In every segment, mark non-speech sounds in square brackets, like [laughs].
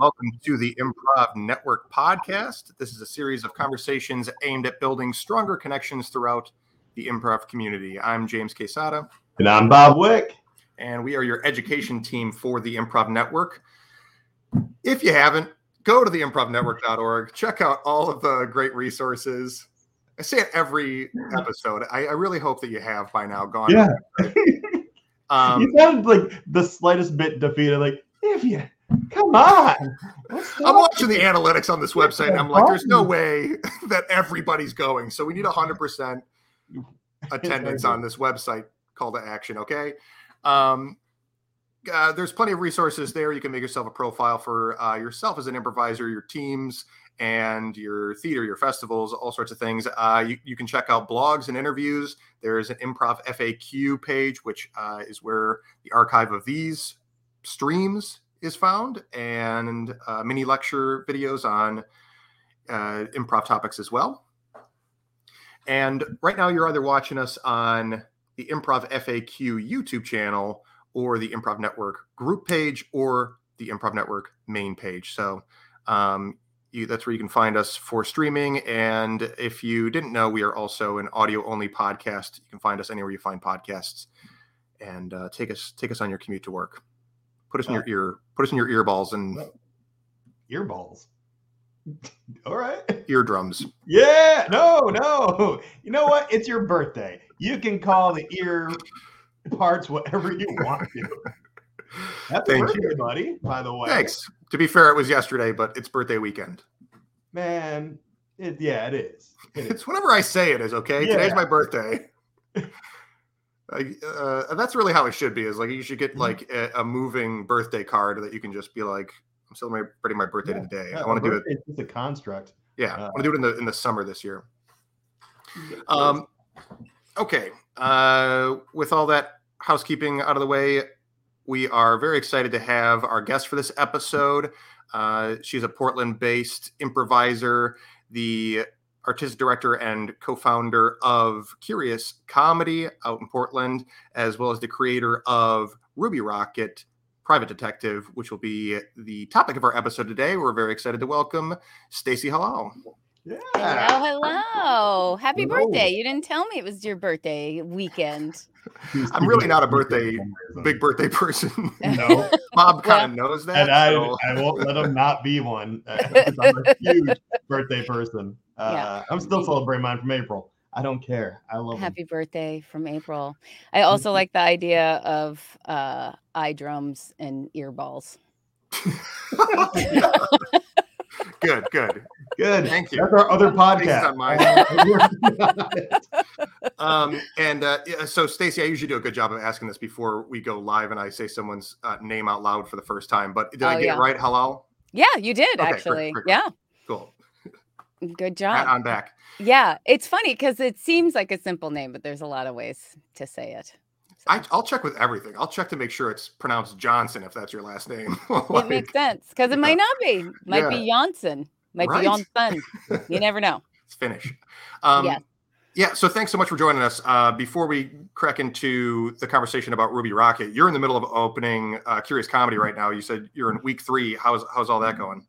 Welcome to the Improv Network podcast. This is a series of conversations aimed at building stronger connections throughout the improv community. I'm James Quesada. And I'm Bob Wick. And we are your education team for the Improv Network. If you haven't, go to the improvnetwork.org, check out all of the great resources. I say it every episode. I, I really hope that you have by now gone. Yeah. [laughs] um, you sound like the slightest bit defeated, like, if you Come on. I'm watching the analytics on this website and I'm like, there's no way [laughs] that everybody's going. So we need 100% [laughs] attendance on this website call to action. Okay. Um, uh, there's plenty of resources there. You can make yourself a profile for uh, yourself as an improviser, your teams, and your theater, your festivals, all sorts of things. Uh, you, you, can check out blogs and interviews. There's an improv FAQ page, which uh, is where the archive of these streams is found, and uh, mini lecture videos on uh, improv topics as well. And right now, you're either watching us on the Improv FAQ YouTube channel or the Improv Network group page or the Improv Network main page. So um, you, that's where you can find us for streaming. And if you didn't know, we are also an audio only podcast. You can find us anywhere you find podcasts, and uh, take us take us on your commute to work. Put us in oh. your ear. Put us in your earballs and earballs. [laughs] All right. Eardrums. Yeah. No, no. You know what? It's your birthday. You can call the ear parts whatever you want to. Happy Thank birthday, you. buddy, by the way. Thanks. To be fair, it was yesterday, but it's birthday weekend. Man, it, yeah, it is. It it's is. whenever I say it is, okay? Yeah. Today's my birthday. [laughs] uh, that's really how it should be. Is like you should get mm-hmm. like a, a, moving birthday card that you can just be like, I'm celebrating my birthday yeah, today. Yeah, I want to do it. It's a construct. Yeah, uh, I want to do it in the in the summer this year. Um, okay. Uh, with all that housekeeping out of the way, we are very excited to have our guest for this episode. Uh, she's a Portland-based improviser, the artistic director and co-founder of Curious Comedy out in Portland, as well as the creator of Ruby Rocket Private Detective, which will be the topic of our episode today. We're very excited to welcome Stacey Hallal. Yeah. Hello, hello. Happy hello. birthday. You didn't tell me it was your birthday weekend. [laughs] I'm really not a birthday, big birthday person. [laughs] No. [laughs] Bob kind of knows that. And I, so. I won't let him not be one. Uh, I'm a huge birthday person. Uh, yeah. I'm still celebrating mine from April. I don't care. I love Happy them. birthday from April. I also like the idea of uh, eye drums and earballs. [laughs] good, good, good. Thank you. That's our other podcast. [laughs] um, and uh, so, Stacey, I usually do a good job of asking this before we go live, and I say someone's uh, name out loud for the first time. But did oh, I get yeah. it right? Hallal. Yeah, you did okay, actually. Great, great, yeah. Cool. Good job. I'm back. Yeah, it's funny because it seems like a simple name, but there's a lot of ways to say it. So. I, will check with everything. I'll check to make sure it's pronounced Johnson if that's your last name. like, [laughs] it makes sense because it might not be. Might yeah. be Johnson. Might right? be Johnson. [laughs] you never know. It's Finnish. Um, yeah. Yeah. So thanks so much for joining us. Uh, before we crack into the conversation about Ruby Rocket, you're in the middle of opening uh, Curious Comedy right now. You said you're in week three. How's how's all that going?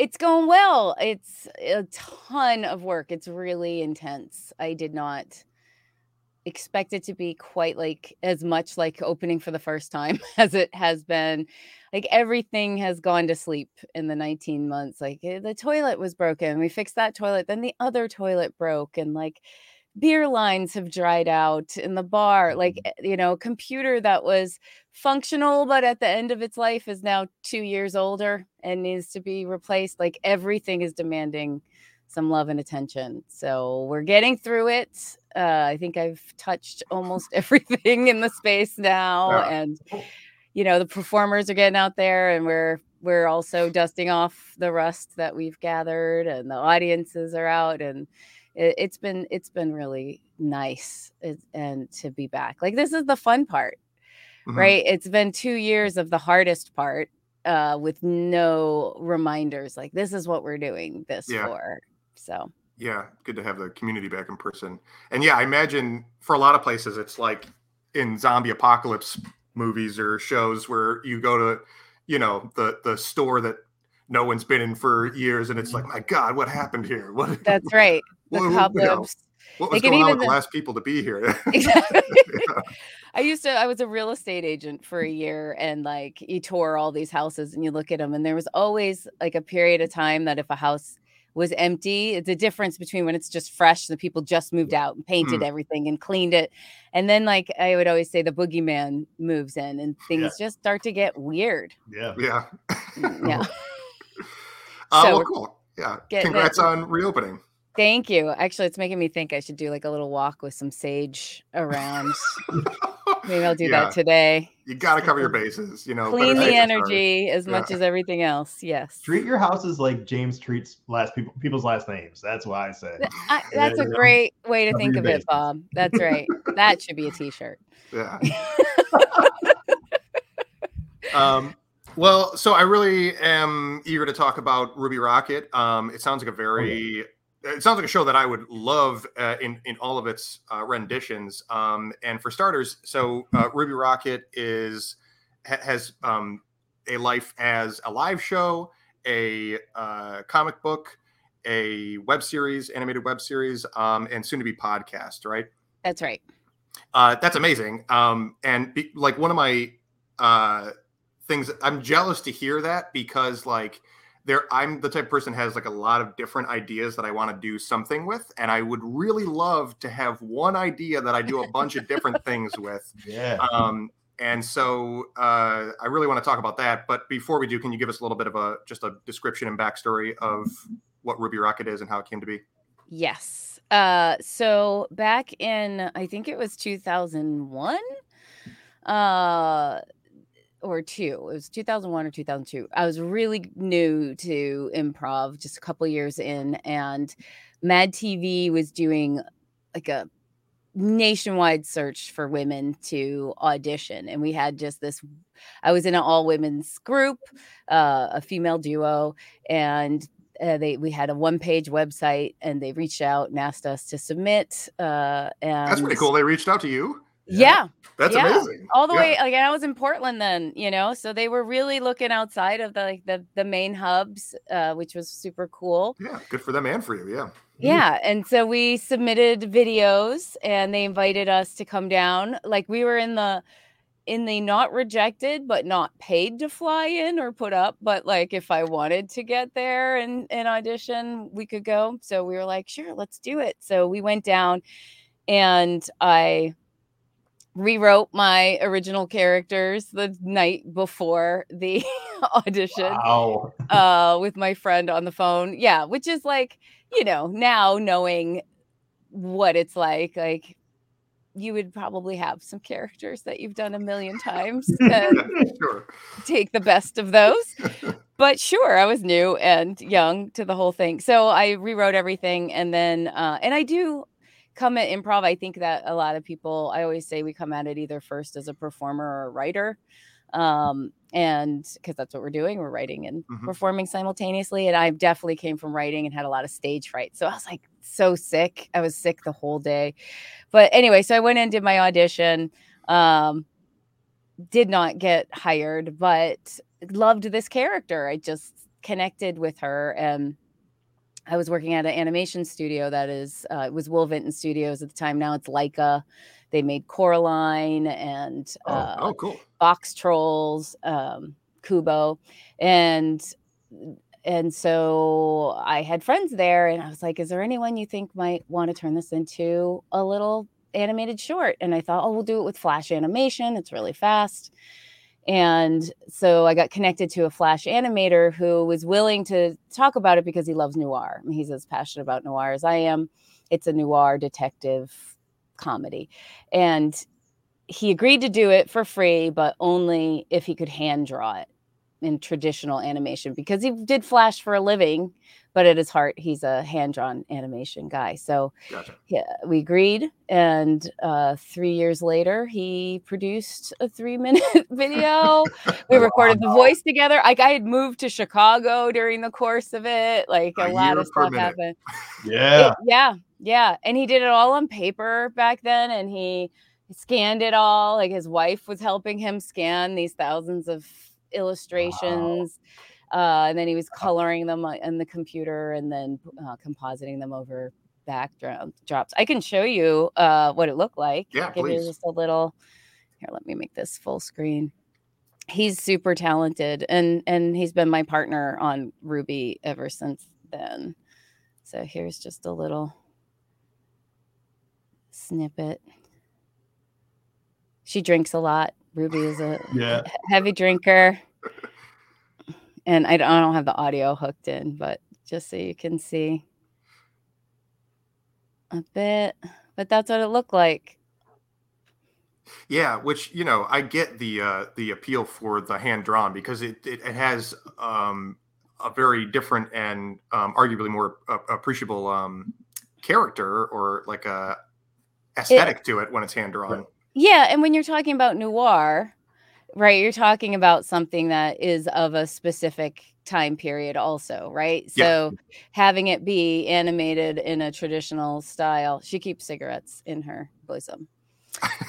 It's going well. It's a ton of work. It's really intense. I did not expect it to be quite like as much like opening for the first time [laughs] as it has been. Like everything has gone to sleep in the 19 months. Like eh, the toilet was broken. We fixed that toilet. Then the other toilet broke. And like beer lines have dried out in the bar like mm-hmm. eh, you know computer that was functional but at the end of its life is now 2 years older and needs to be replaced like everything is demanding some love and attention so we're getting through it uh, i think i've touched almost [laughs] everything in the space now yeah. and you know the performers are getting out there and we're we're also dusting off the rust that we've gathered and the audiences are out and it, has been it's been really nice and to be back. Like this is the fun part, mm-hmm. right? It's been two years of the hardest part uh, with no reminders. Like this is what we're doing this yeah. for. So yeah, good to have the community back in person. And yeah, I imagine for a lot of places it's like in zombie apocalypse movies or shows where you go to you know the the store that no one's been in for years, and it's like, my God, what happened here? What? That's [laughs] right. The What- cobwebs. you know, What was They can going on even with the the- last people to be here? [laughs] Exactly. Yeah. [laughs] I used to I was a real estate agent for a year and like you tour all these houses and you look at them and there was always like a period of time that if a house was empty, it's a difference between when it's just fresh, the people just moved out and painted Mm. everything and cleaned it. And then like I would always say the boogeyman moves in and things just start to get weird. Yeah. yeah. Yeah. [laughs] Uh, So well, cool. Yeah. getting it. Congrats on reopening. Thank you. Actually, it's making me think I should do like a little walk with some sage around. Maybe I'll do Yeah. that today. You got to cover your [laughs] bases. You know, Clean the safe than sorry. energy as much Yeah. as everything else. Yes. Treat your houses like James treats last people people's last names. That's why I say. I, [laughs] that's a Yeah. great way to Cover think your of it. Bob. That's right. That should be a t-shirt. Yeah. [laughs] um, well, so I really am eager to talk about Ruby Rocket. Um, it sounds like a very, it sounds like a show that I would love uh, in in all of its uh, renditions. Um, and for starters, so uh, Ruby Rocket is ha- has um, a life as a live show, a uh, comic book, a web series, animated web series, um, and soon to be podcast. Right. That's right. Uh, that's amazing. Um, and be, like one of my uh, things, I'm jealous to hear that because like there, I'm the type of person who has like a lot of different ideas that I want to do something with, and I would really love to have one idea that I do a bunch of different [laughs] things with. Yeah. Um, and so uh, I really want to talk about that. But before we do, can you give us a little bit of a just a description and backstory of what Ruby Rocket is and how it came to be? Yes. Uh so back in I think it was 2001 uh or 2. It was 2001 or 2002. I was really new to improv just a couple years in and Mad TV was doing like a nationwide search for women to audition and we had just this I was in an all women's group, uh, a female duo and uh, they we had a one page website and they reached out and asked us to submit uh and That's pretty cool. They reached out to you. Yeah That's Yeah. amazing. all the Yeah. way like i was in portland then you know so they were really looking outside of the like the the main hubs uh which was super cool Yeah, good for them and for you. Yeah. yeah and so we submitted videos and they invited us to come down like we were in the in the not rejected but not paid to fly in or put up but like if i wanted to get there and, and audition we could go so we were like sure let's do it so we went down and i rewrote my original characters the night before the [laughs] audition Wow. uh with my friend on the phone yeah which is like you know now knowing what it's like like you would probably have some characters that you've done a million times [laughs] and sure. take the best of those [laughs] but sure i was new and young to the whole thing so i rewrote everything and then uh and i do come at improv i think that a lot of people i always say we come at it either first as a performer or a writer um and because that's what we're doing we're writing and Mhm. performing simultaneously and i definitely came from writing and had a lot of stage fright so i was like so sick i was sick the whole day but anyway so i went and did my audition um did not get hired but loved this character i just connected with her and i was working at an animation studio that is uh, it was will vinton studios at the time. Now it's laika. They made coraline and Oh, uh, oh, cool. box trolls um kubo. And and so i had friends there and i was like is there anyone you think might want to turn this into a little animated short? And i thought oh we'll do it with flash animation. It's really fast and so i got connected to a flash animator who was willing to talk about it because he loves noir. He's as passionate about noir as i am. It's a noir detective comedy. And he agreed to do it for free, but only if he could hand draw it in traditional animation because he did Flash for a living, but at his heart, he's a hand drawn animation guy. So Gotcha. yeah, we agreed. And uh, three years later, he produced a three minute [laughs] video. [laughs] We recorded the voice together. Like I had moved to Chicago during the course of it. Like a, A lot of stuff minute. happened. [laughs] Yeah. It- yeah, yeah. And he did it all on paper back then, and he scanned it all. Like his wife was helping him scan these thousands of illustrations. Wow. Uh, and then he was coloring them in the computer and then uh, compositing them over backdrops. I can show you uh, what it looked like. Yeah, Give please. you just a little. Here, let me make this full screen. He's super talented, and and he's been my partner on Ruby ever since then. So here's just a little snippet. She drinks a lot. Ruby is a yeah. heavy drinker. [laughs] And I don't, I don't have the audio hooked in, but just so you can see a bit. But that's what it looked like. Yeah, which you know, I get the uh, the appeal for the hand drawn because it, it, it has um, a very different and um, arguably more uh, appreciable um, character or like a aesthetic it, to it when it's hand drawn. Yeah, and when you're talking about noir, right? You're talking about something that is of a specific time period also, right? So yeah. having it be animated in a traditional style. She keeps cigarettes in her bosom.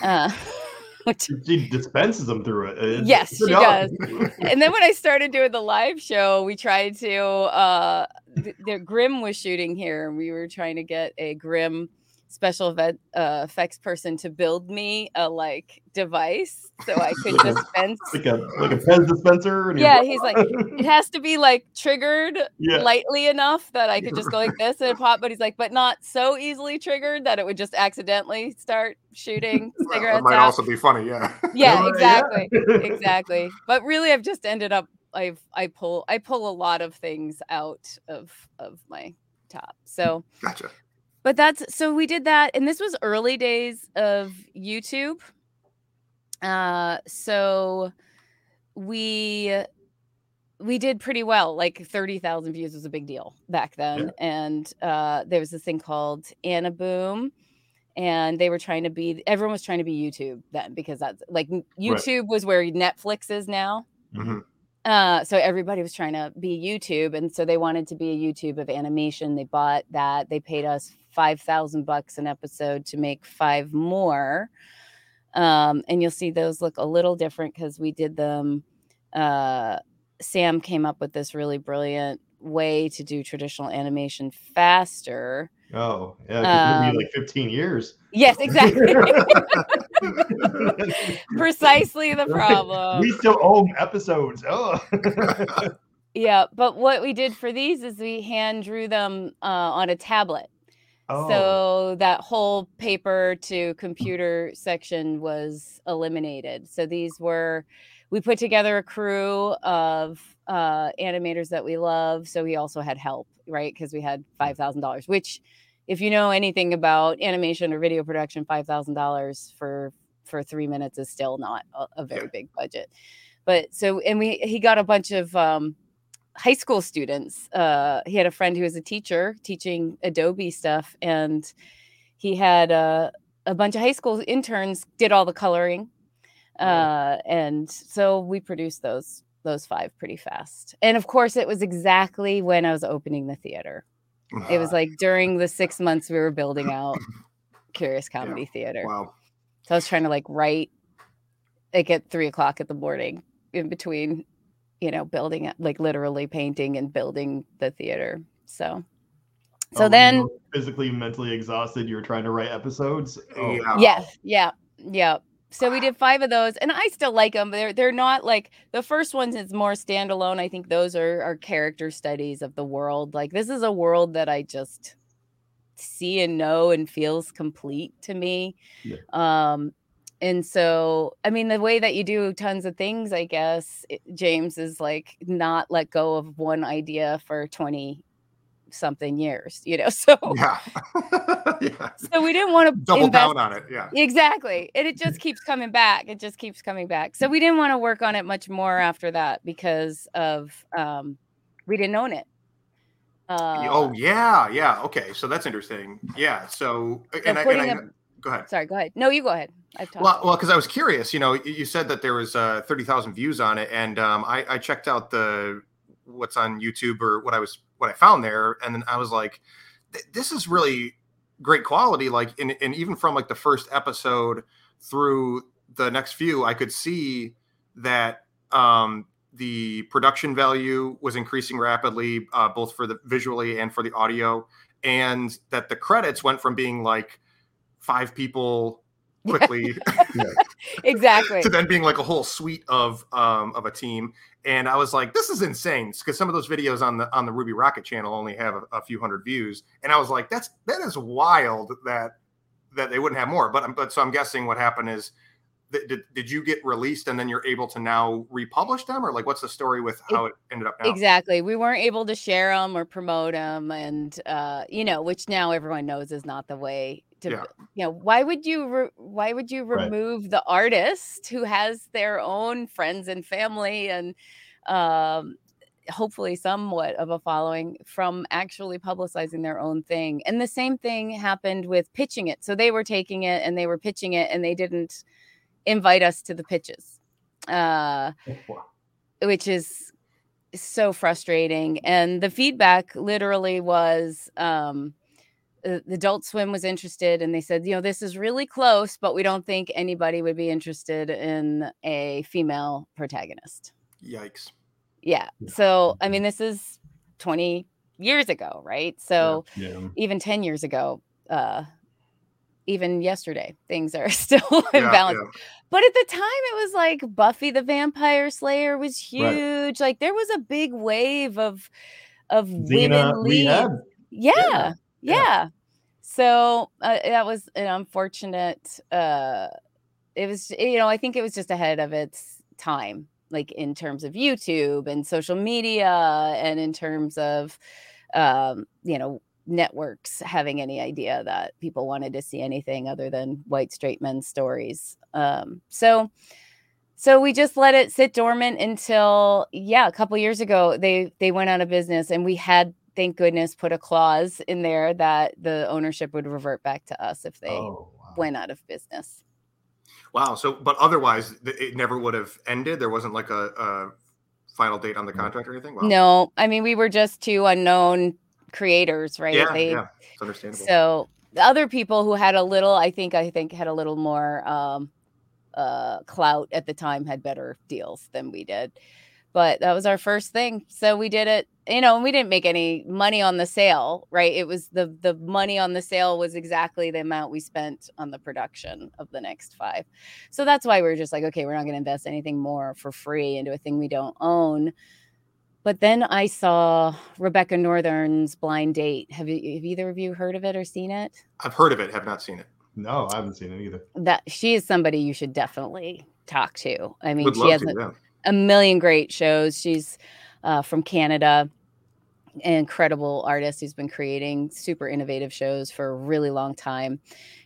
Uh, [laughs] which, she dispenses them through it. It's, yes, she does. and then when I started doing the live show, we tried to. uh the, the Grimm was shooting here, and we were trying to get a Grimm special event, uh, effects person to build me a like device so I could dispense like a like a pen dispenser. yeah, he's like it [laughs] has to be like triggered yeah. lightly enough that I could just go like [laughs] this and pop, but he's like, but not so easily triggered that it would just accidentally start shooting [laughs] cigarettes. It might out. also be funny, yeah. Yeah, exactly, yeah. exactly. But really, I've just ended up I've I pull I pull a lot of things out of of my top. So gotcha but that's so we did that and this was early days of youtube uh so we we did pretty well like 30,000 views was a big deal back then yeah. and uh there was this thing called Anna Boom and they were trying to be everyone was trying to be YouTube then because that's like YouTube right. was where Netflix is now mm-hmm. Uh, so everybody was trying to be YouTube, and so they wanted to be a YouTube of animation. They bought that. They paid us five thousand bucks an episode to make five more. Um, and you'll see those look a little different because we did them. Uh, Sam came up with this really brilliant way to do traditional animation faster. Oh, yeah, um, like 15 years. Yes, exactly. [laughs] [laughs] Precisely the problem. We still own episodes. Oh. [laughs] yeah, but what we did for these is we hand drew them uh, on a tablet. Oh. So that whole paper to computer section was eliminated. So these were, we put together a crew of uh, animators that we love. So we also had help, right? Because we had $5,000, which if you know anything about animation or video production, five thousand dollars for for three minutes is still not a, a very big budget. But so and we he got a bunch of um, high school students. Uh, he had a friend who was a teacher teaching Adobe stuff, and he had a, a bunch of high school interns did all the coloring, uh, and so we produced those those five pretty fast. And of course, it was exactly when I was opening the theater. It was like during the six [laughs] months we were building out [clears throat] Curious Comedy yeah. Theater. Wow. So I was trying to like write like at three o'clock in the morning in between, you know, building it, like literally painting and building the theater. So, so oh, then physically, mentally exhausted, you were trying to write episodes. Oh. Yeah. yeah. Yeah. Yeah so we did five of those and i still like them they're they're not like the first ones is more standalone i think those are are character studies of the world like this is a world that i just see and know and feels complete to me yeah. um and so i mean the way that you do tons of things i guess it, james is like not let go of one idea for 20 something years, you know. [laughs] So yeah. [laughs] yeah. So we didn't want to double invest. down on it. Yeah. Exactly. And it just [laughs] keeps coming back. It just keeps coming back. So we didn't want to work on it much more after that because of um we didn't own it. Uh, oh yeah, yeah. Okay, so that's interesting. Yeah. So, so and, I, and I, go ahead. Sorry, go ahead. No, you go ahead. I've talked. Well, well, because I was curious. You know, you said that there was uh, thirty thousand views on it, and um, I, I checked out the what's on YouTube or what I was what I found there, and then I was like, this is really great quality. Like, and, and even from like the first episode through the next few, I could see that um, the production value was increasing rapidly, uh, both for the visually and for the audio, and that the credits went from being like five people [laughs] quickly [laughs] exactly. [laughs] to then being like a whole suite of um, of a team. And i was like this is insane. Because some of those videos on the on the ruby rocket channel only have a, a, few hundred views. And i was like that's that is wild that that they wouldn't have more. But I'm but so i'm guessing what happened is did, did you get released and then you're able to now republish them? Or like what's the story with how it ended up now? exactly. We weren't able to share them or promote them and uh you know which now everyone knows is not the way to yeah. you know why would you re- why would you remove right. the artist who has their own friends and family and um hopefully somewhat of a following from actually publicizing their own thing and the same thing happened with pitching it so they were taking it and they were pitching it and they didn't invite us to the pitches, uh, which is so frustrating. And the feedback literally was um, the Adult Swim was interested, and they said, you know, this is really close, but we don't think anybody would be interested in a female protagonist. Yikes. Yeah. So, I mean, this is 20 years ago, right? So, yeah. Yeah. even 10 years ago, uh, even yesterday things are [laughs] still imbalanced yeah, yeah. but at the time it was like buffy the vampire slayer was huge right. like there was a big wave of of Xena, women leads yeah, yeah, yeah so uh, that was an unfortunate uh it was you know i think it was just ahead of its time like in terms of youtube and social media and in terms of um you know networks having any idea that people wanted to see anything other than white straight men stories. Um, so, so we just let it sit dormant until yeah, a couple years ago they they went out of business, and we had thank goodness put a clause in there that the ownership would revert back to us if they oh, wow. went out of business. Wow. So, but otherwise, it never would have ended. There wasn't like a, a final date on the contract or anything. Wow. No, I mean we were just two unknown creators, right? Yeah, they, yeah, it's understandable. So the other people who had a little, I think, I think had a little more um, uh, clout at the time had better deals than we did. But that was our first thing, so we did it. You know, and we didn't make any money on the sale, right? It was the the money on the sale was exactly the amount we spent on the production of the next five. So that's why we are just like, okay, we're not going to invest anything more for free into a thing we don't own but then I saw Rebecca Northan's Blind Date. Have you have either of you heard of it or seen it? I've heard of it, have not seen it. No, I haven't seen it either. That she is somebody you should definitely talk to. I mean, Would she has to, a, yeah. A, million great shows. She's uh, from Canada, an incredible artist who's been creating super innovative shows for a really long time.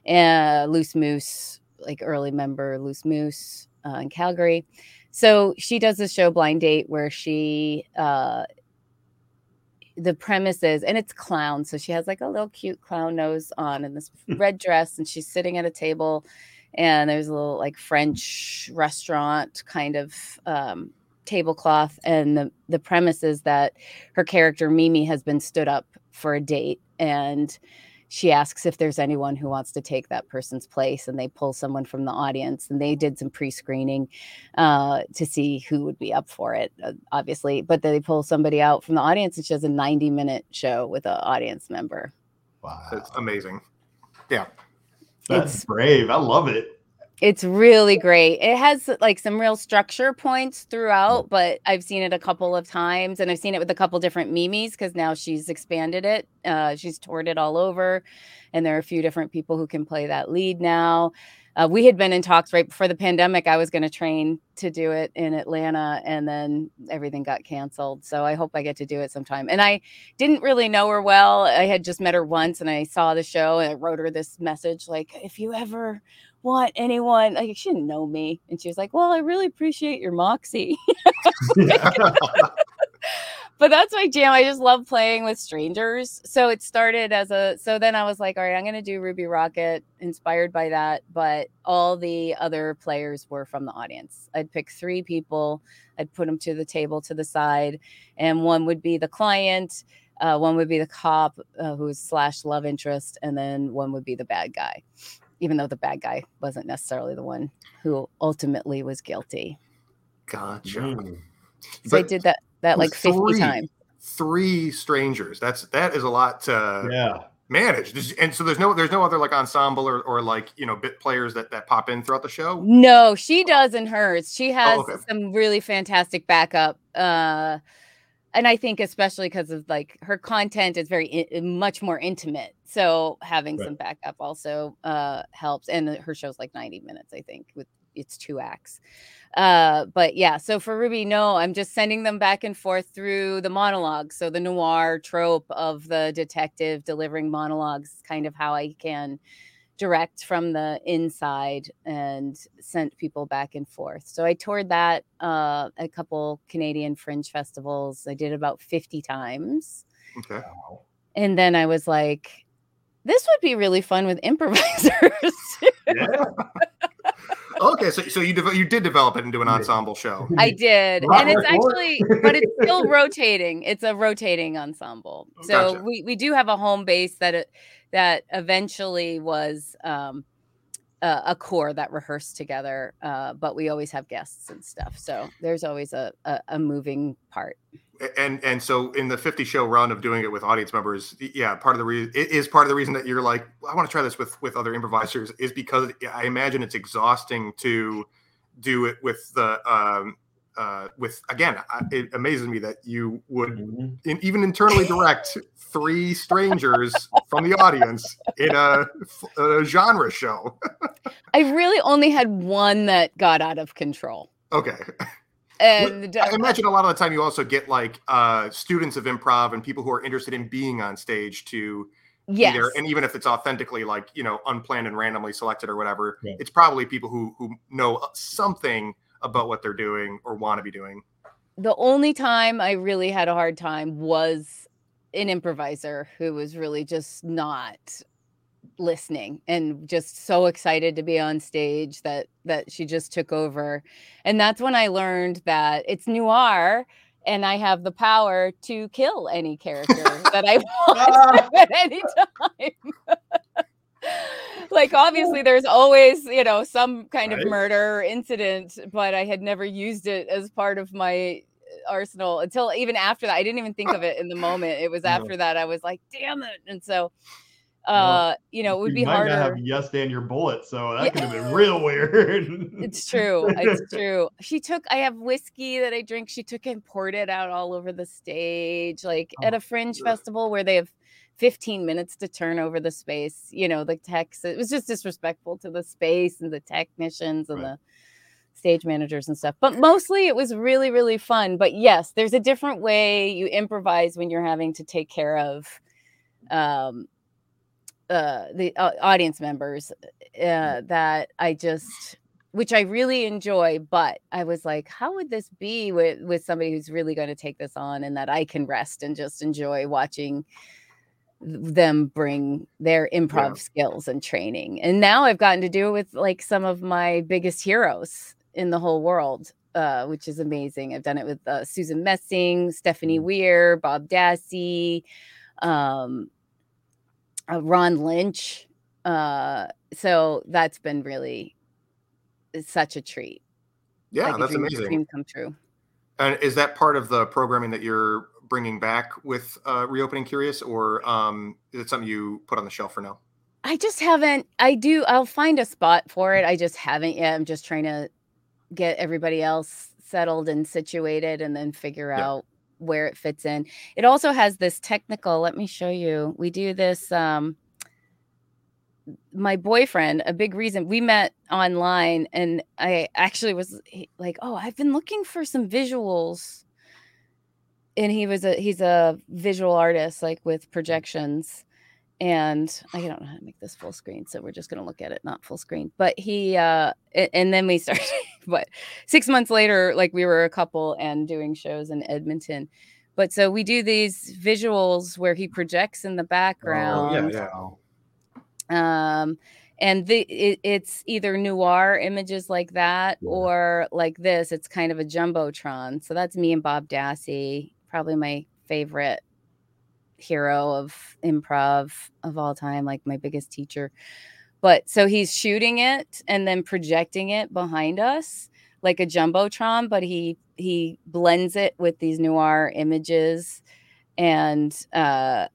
Uh, Loose Moose, like early member Loose Moose uh, in Calgary. So she does this show Blind Date where she uh the premise is and it's clown so she has like a little cute clown nose on and this hmm. red dress and she's sitting at a table and there's a little like french restaurant kind of um, tablecloth and the the premise is that her character mimi has been stood up for a date and she asks if there's anyone who wants to take that person's place and they pull someone from the audience and they did some pre-screening uh, to see who would be up for it uh, obviously but they pull somebody out from the audience and she has a 90 minute show with an audience member. Wow. That's amazing. Yeah that's it's, brave i love it it's really great. It has like some real structure points throughout, but I've seen it a couple of times and I've seen it with a couple different Mimis because now she's expanded it. Uh, she's toured it all over, and there are a few different people who can play that lead now. Uh, we had been in talks right before the pandemic. I was going to train to do it in Atlanta, and then everything got canceled. So I hope I get to do it sometime. And I didn't really know her well. I had just met her once, and I saw the show, and I wrote her this message like, "If you ever want anyone like she didn't know me and she was like well i really appreciate your moxie [laughs] [laughs] [laughs] but that's my jam i just love playing with strangers so it started as a so then i was like all right i'm going to do ruby rocket inspired by that but all the other players were from the audience i'd pick three people i'd put them to the table to the side and one would be the client uh, one would be the cop uh, who's slash love interest and then one would be the bad guy even though the bad guy wasn't necessarily the one who ultimately was guilty. Gotcha. Mm. So but I did that that like 50 three, times. Three strangers. That's that is a lot to yeah manage. And so there's no there's no other like ensemble or, or like you know bit players that that pop in throughout the show. No, she does in hers. She oh, has oh, okay. some really fantastic backup. Uh, and I think especially because of like her content is very in, much more intimate. So having right. some backup also uh, helps. And her show's like 90 minutes, I think, with it's two acts. Uh, but yeah, so for Ruby, no, I'm just sending them back and forth through the monologues. So the noir trope of the detective delivering monologues, kind of how I can direct from the inside and sent people back and forth. So I toured that uh, a couple Canadian fringe festivals. I did about 50 times. Okay. And then I was like, this would be really fun with improvisers. [laughs] yeah okay, so so you de- you did develop it into an ensemble show. [laughs] I did, and it's actually, but it's still rotating. It's a rotating ensemble. So gotcha. we we do have a home base that it, that eventually was um, a, a, core that rehearsed together, uh, but we always have guests and stuff. So there's always a, a, a moving part and and so in the 50 show run of doing it with audience members yeah part of the reason it is part of the reason that you're like i want to try this with with other improvisers is because i imagine it's exhausting to do it with the um uh with again it amazes me that you would mm-hmm. in, even internally direct three strangers from the audience in a, a genre show. [laughs] I really only had one that got out of control. Okay and I imagine a lot of the time you also get like uh, students of improv and people who are interested in being on stage to yes. Either, and even if it's authentically like you know unplanned and randomly selected or whatever, yeah. it's probably people who who know something about what they're doing or want to be doing. The only time I really had a hard time was an improviser who was really just not listening and just so excited to be on stage that that she just took over. And that's when i learned that it's noir and i have the power to kill any character that i [laughs] ah. want [laughs] at any time. [laughs] Like obviously there's always you know some kind right. of murder incident but i had never used it as part of my uh, arsenal until even after that. I didn't even think of it in the moment. It was after no. that i was like damn it. And so uh, you know, it would be harder. to have yes stand your bullet, so that yeah. could have been [laughs] real weird. it's true. It's [laughs] true. She took. I have whiskey that I drink. She took and poured it out all over the stage, like oh, at a fringe festival where they have 15 minutes to turn over the space. You know, the techs. It was just disrespectful to the space and the technicians and right. the stage managers and stuff. But mostly it was really, really fun. But yes, there's a different way you improvise when you're having to take care of um uh, the uh, audience members uh, uh, that I just which I really enjoy, but I was like, how would this be with with somebody who's really going to take this on and that I can rest and just enjoy watching them bring their improv yeah. skills and training. And now I've gotten to do it with like some of my biggest heroes in the whole world. Uh, which is amazing. I've done it with uh, Susan Messing, Stephanie mm-hmm. Weir, Bob Dassie, um, uh, Ron Lynch. Uh, so that's been really such a treat. Yeah, like that's dream, amazing. Dream come true. And is that part of the programming that you're bringing back with uh, reopening Curious, or um, is it something you put on the shelf for now? I just haven't. I do. I'll find a spot for it. I just haven't yet. I'm just trying to get everybody else settled and situated, and then figure yeah. out where it fits in. It also has this technical, let me show you. We do this um my boyfriend, a big reason we met online and I actually was like, "Oh, I've been looking for some visuals." And he was a he's a visual artist like with projections and I don't know how to make this full screen, so we're just going to look at it not full screen. But he, uh, and then we [laughs] started. but six months later, like we were a couple and doing shows in Edmonton. But so we do these visuals where he projects in the background. Oh, yeah, yeah. Um, and the it, it's either noir images like that yeah. or like this. It's kind of a jumbotron. So that's me and Bob Dassie, probably my favorite hero of improv of all time, like my biggest teacher. But so he's shooting it and then projecting it behind us like a jumbotron, but he he blends it with these noir images and uh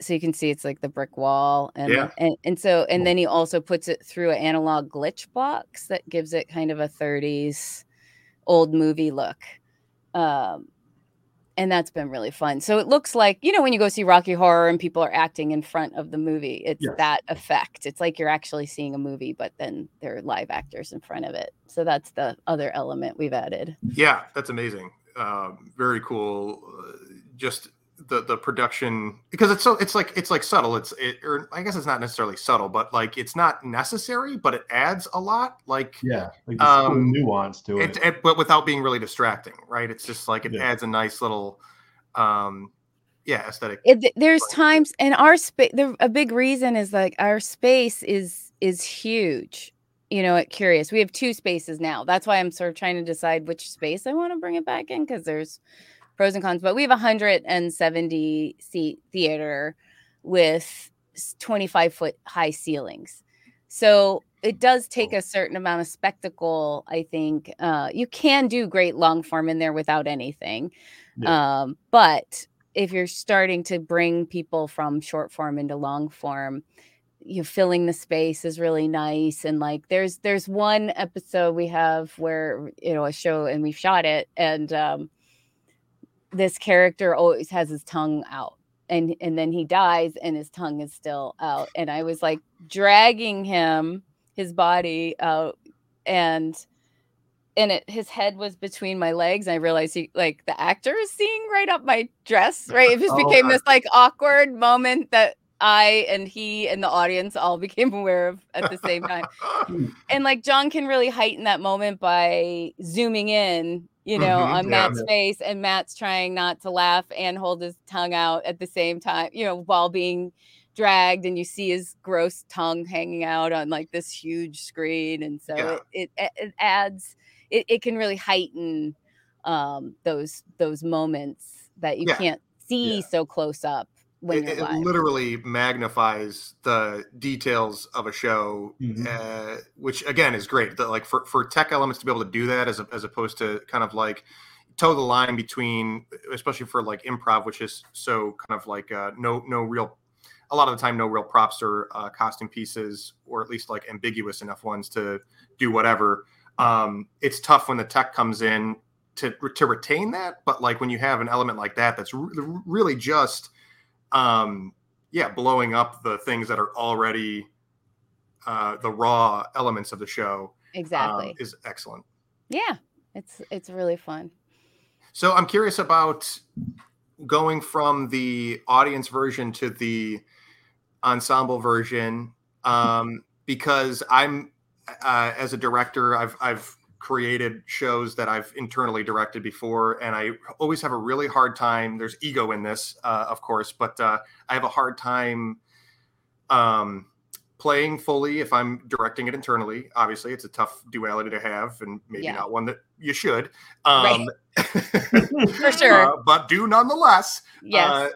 so you can see it's like the brick wall and, Yeah. and and so and then he also puts it through an analog glitch box that gives it kind of a 30s old movie look um and that's been really fun so it looks like you know when you go see rocky horror and people are acting in front of the movie it's Yes. that effect it's like you're actually seeing a movie but then there are live actors in front of it so that's the other element we've added Yeah, that's amazing. Um, very cool. Uh, just the the production because it's so it's like it's like subtle. It's it or I guess it's not necessarily subtle, but like it's not necessary, but it adds a lot. Like Yeah, like this cool Um, nuance to it. it, it, but without being really distracting, right? It's just like it Yeah. adds a nice little, um, yeah, aesthetic. it, there's Right. times and our space a big reason is like our space is is huge you know at curious we have two spaces now that's why i'm sort of trying to decide which space i want to bring it back in because there's pros and cons but we have a 170 seat theater with 25 foot high ceilings. So it does take a certain amount of spectacle i think uh, you can do great long form in there without anything um, but if you're starting to bring people from short form into long form you know, filling the space is really nice and like there's there's one episode we have where you know a show and we've shot it and um this character always has his tongue out and and then he dies and his tongue is still out and i was like dragging him his body out and and it his head was between my legs. I realized he like the actor is seeing right up my dress, right? It [laughs] just Oh, became this like awkward moment that I and he and the audience all [laughs] became aware of at the same time. [laughs] And like John can really heighten that moment by zooming in, you know, Mhm, on yeah. Matt's face, and Matt's trying not to laugh and hold his tongue out at the same time, you know, while being dragged and you see his gross tongue hanging out on like this huge screen and so Yeah. it, it it adds it, it can really heighten um those those moments that you Yeah. can't see so close up when it, you're it live. literally magnifies the details of a show, Mhm. uh, which again is great. That like for, for tech elements to be able to do that as a, as opposed to kind of like toe the line between, especially for like improv, which is so kind of like uh, no no real. A lot of the time, no real props or uh, costume pieces, or at least like ambiguous enough ones to do whatever. Um, it's tough when the tech comes in to to retain that, but like when you have an element like that, that's re- really just um yeah blowing up the things that are already uh the raw elements of the show exactly. um, is excellent yeah. It's it's really fun. so i'm curious about going from the audience version to the ensemble version um because i'm uh, as a director i've i've created shows that i've internally directed before and i always have a really hard time there's ego in this uh, of course but uh, i have a hard time um playing fully if i'm directing it internally obviously it's a tough duality to have and maybe Yeah. not one that you should um [laughs] For sure. uh, but do nonetheless yes.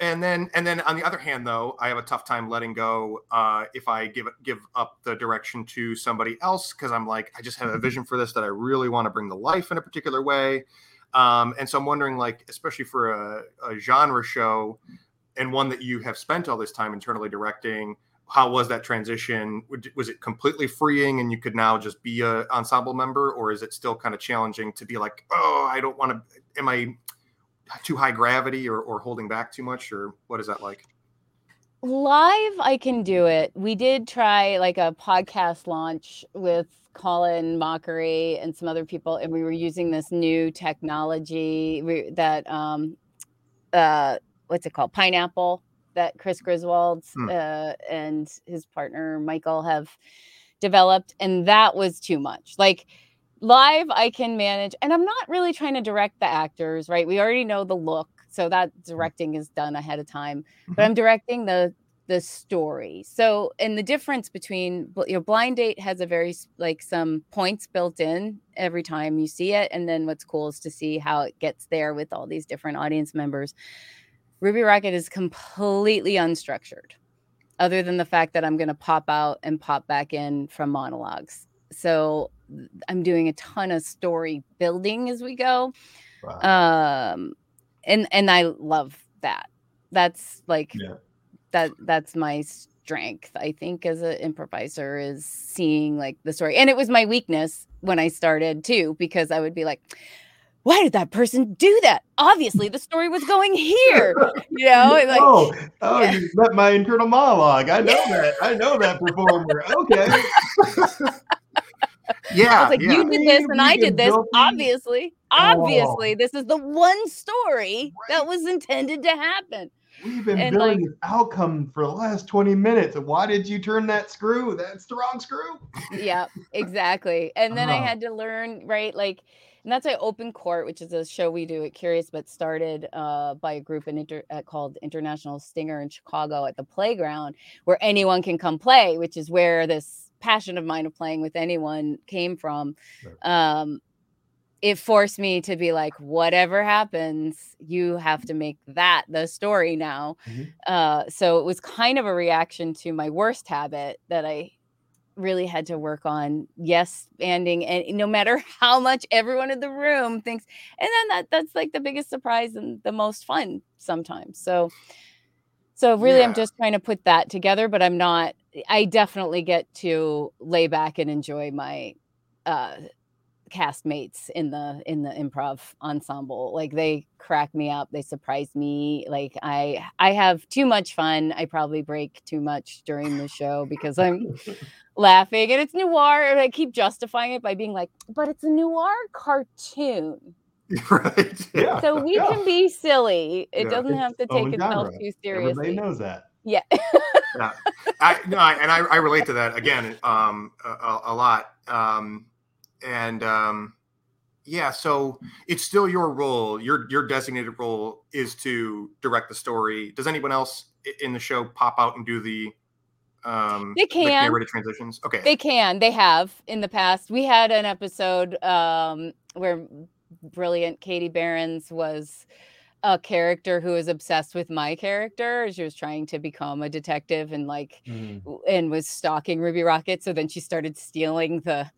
And then and then on the other hand though i have a tough time letting go uh, if i give give up the direction to somebody else because i'm like i just have a vision for this that i really want to bring to life in a particular way. Um, and so i'm wondering like especially for a, a genre show and one that you have spent all this time internally directing how was that transition? Was it completely freeing and you could now just be a ensemble member or is it still kind of challenging to be like oh i don't want to am i too high gravity or, or holding back too much or what is that like? Live i can do it. We did try like a podcast launch with colin mochrie and some other people and we were using this new technology that um uh what's it called? Pineapple that chris griswold Hmm. uh, and his partner michael have developed and that was too much. Like live i can manage and i'm not really trying to direct the actors right? We already know the look so that mm-hmm. directing is done ahead of time but mm-hmm. i'm directing the the story. So and the difference between you know blind date has a very like some points built in every time you see it and then what's cool is to see how it gets there with all these different audience members. Ruby rocket is completely unstructured other than the fact that i'm going to pop out and pop back in from monologues so I'm doing a ton of story building as we go. Wow. Um, and and I love that. That's like yeah. that. That's my strength. I think as an improviser is seeing like the story, and it was my weakness when I started too, because I would be like why did that person do that? Obviously, the story was going here. You know, [laughs] like, oh, oh, yeah. you met my internal monologue. I know [laughs] that. I know that performer. Okay. [laughs] yeah, I was like yeah. you did this and I did this. Obviously, obviously, oh. this is the one story right. that was intended to happen. We've been and building like, this outcome for the last 20 minutes. Why did you turn that screw? That's the wrong screw. yeah, exactly. And then I uh-huh. had to learn, right? Like and that's why Open Court, which is a show we do at Curious, but started uh, by a group in inter- uh, called International Stinger in Chicago at the playground, where anyone can come play, which is where this passion of mine of playing with anyone came from. Um, it forced me to be like, whatever happens, you have to make that the story now. Mm-hmm. Uh, so it was kind of a reaction to my worst habit that I really had to work on yes ending and no matter [laughs] how much everyone in the room thinks and then that that's like the biggest surprise and the most fun sometimes so so really yeah. i'm just trying to put that together but i'm not i definitely get to lay back and enjoy my uh castmates in the in the improv ensemble. Like they crack me up they surprise me. Like i i have too much fun. I probably break too much during the show because i'm [laughs] laughing and it's noir and i keep justifying it by being like but it's a noir cartoon [laughs] right. Yeah. So we yeah. can be silly. It yeah. doesn't have to take itself too seriously. everybody knows that. Yeah. Yeah. I no I, and I, I relate to that. Again um a, a lot. Um and um yeah so it's still your role. Your your designated role is to direct the story. Does anyone else in the show pop out and do the um they can. like narrated transitions? Okay. They can. They have in the past. We had an episode um where brilliant katie Behrens was a character who was obsessed with my character. She was trying to become a detective and like mm. and was stalking ruby rocket so then she started stealing the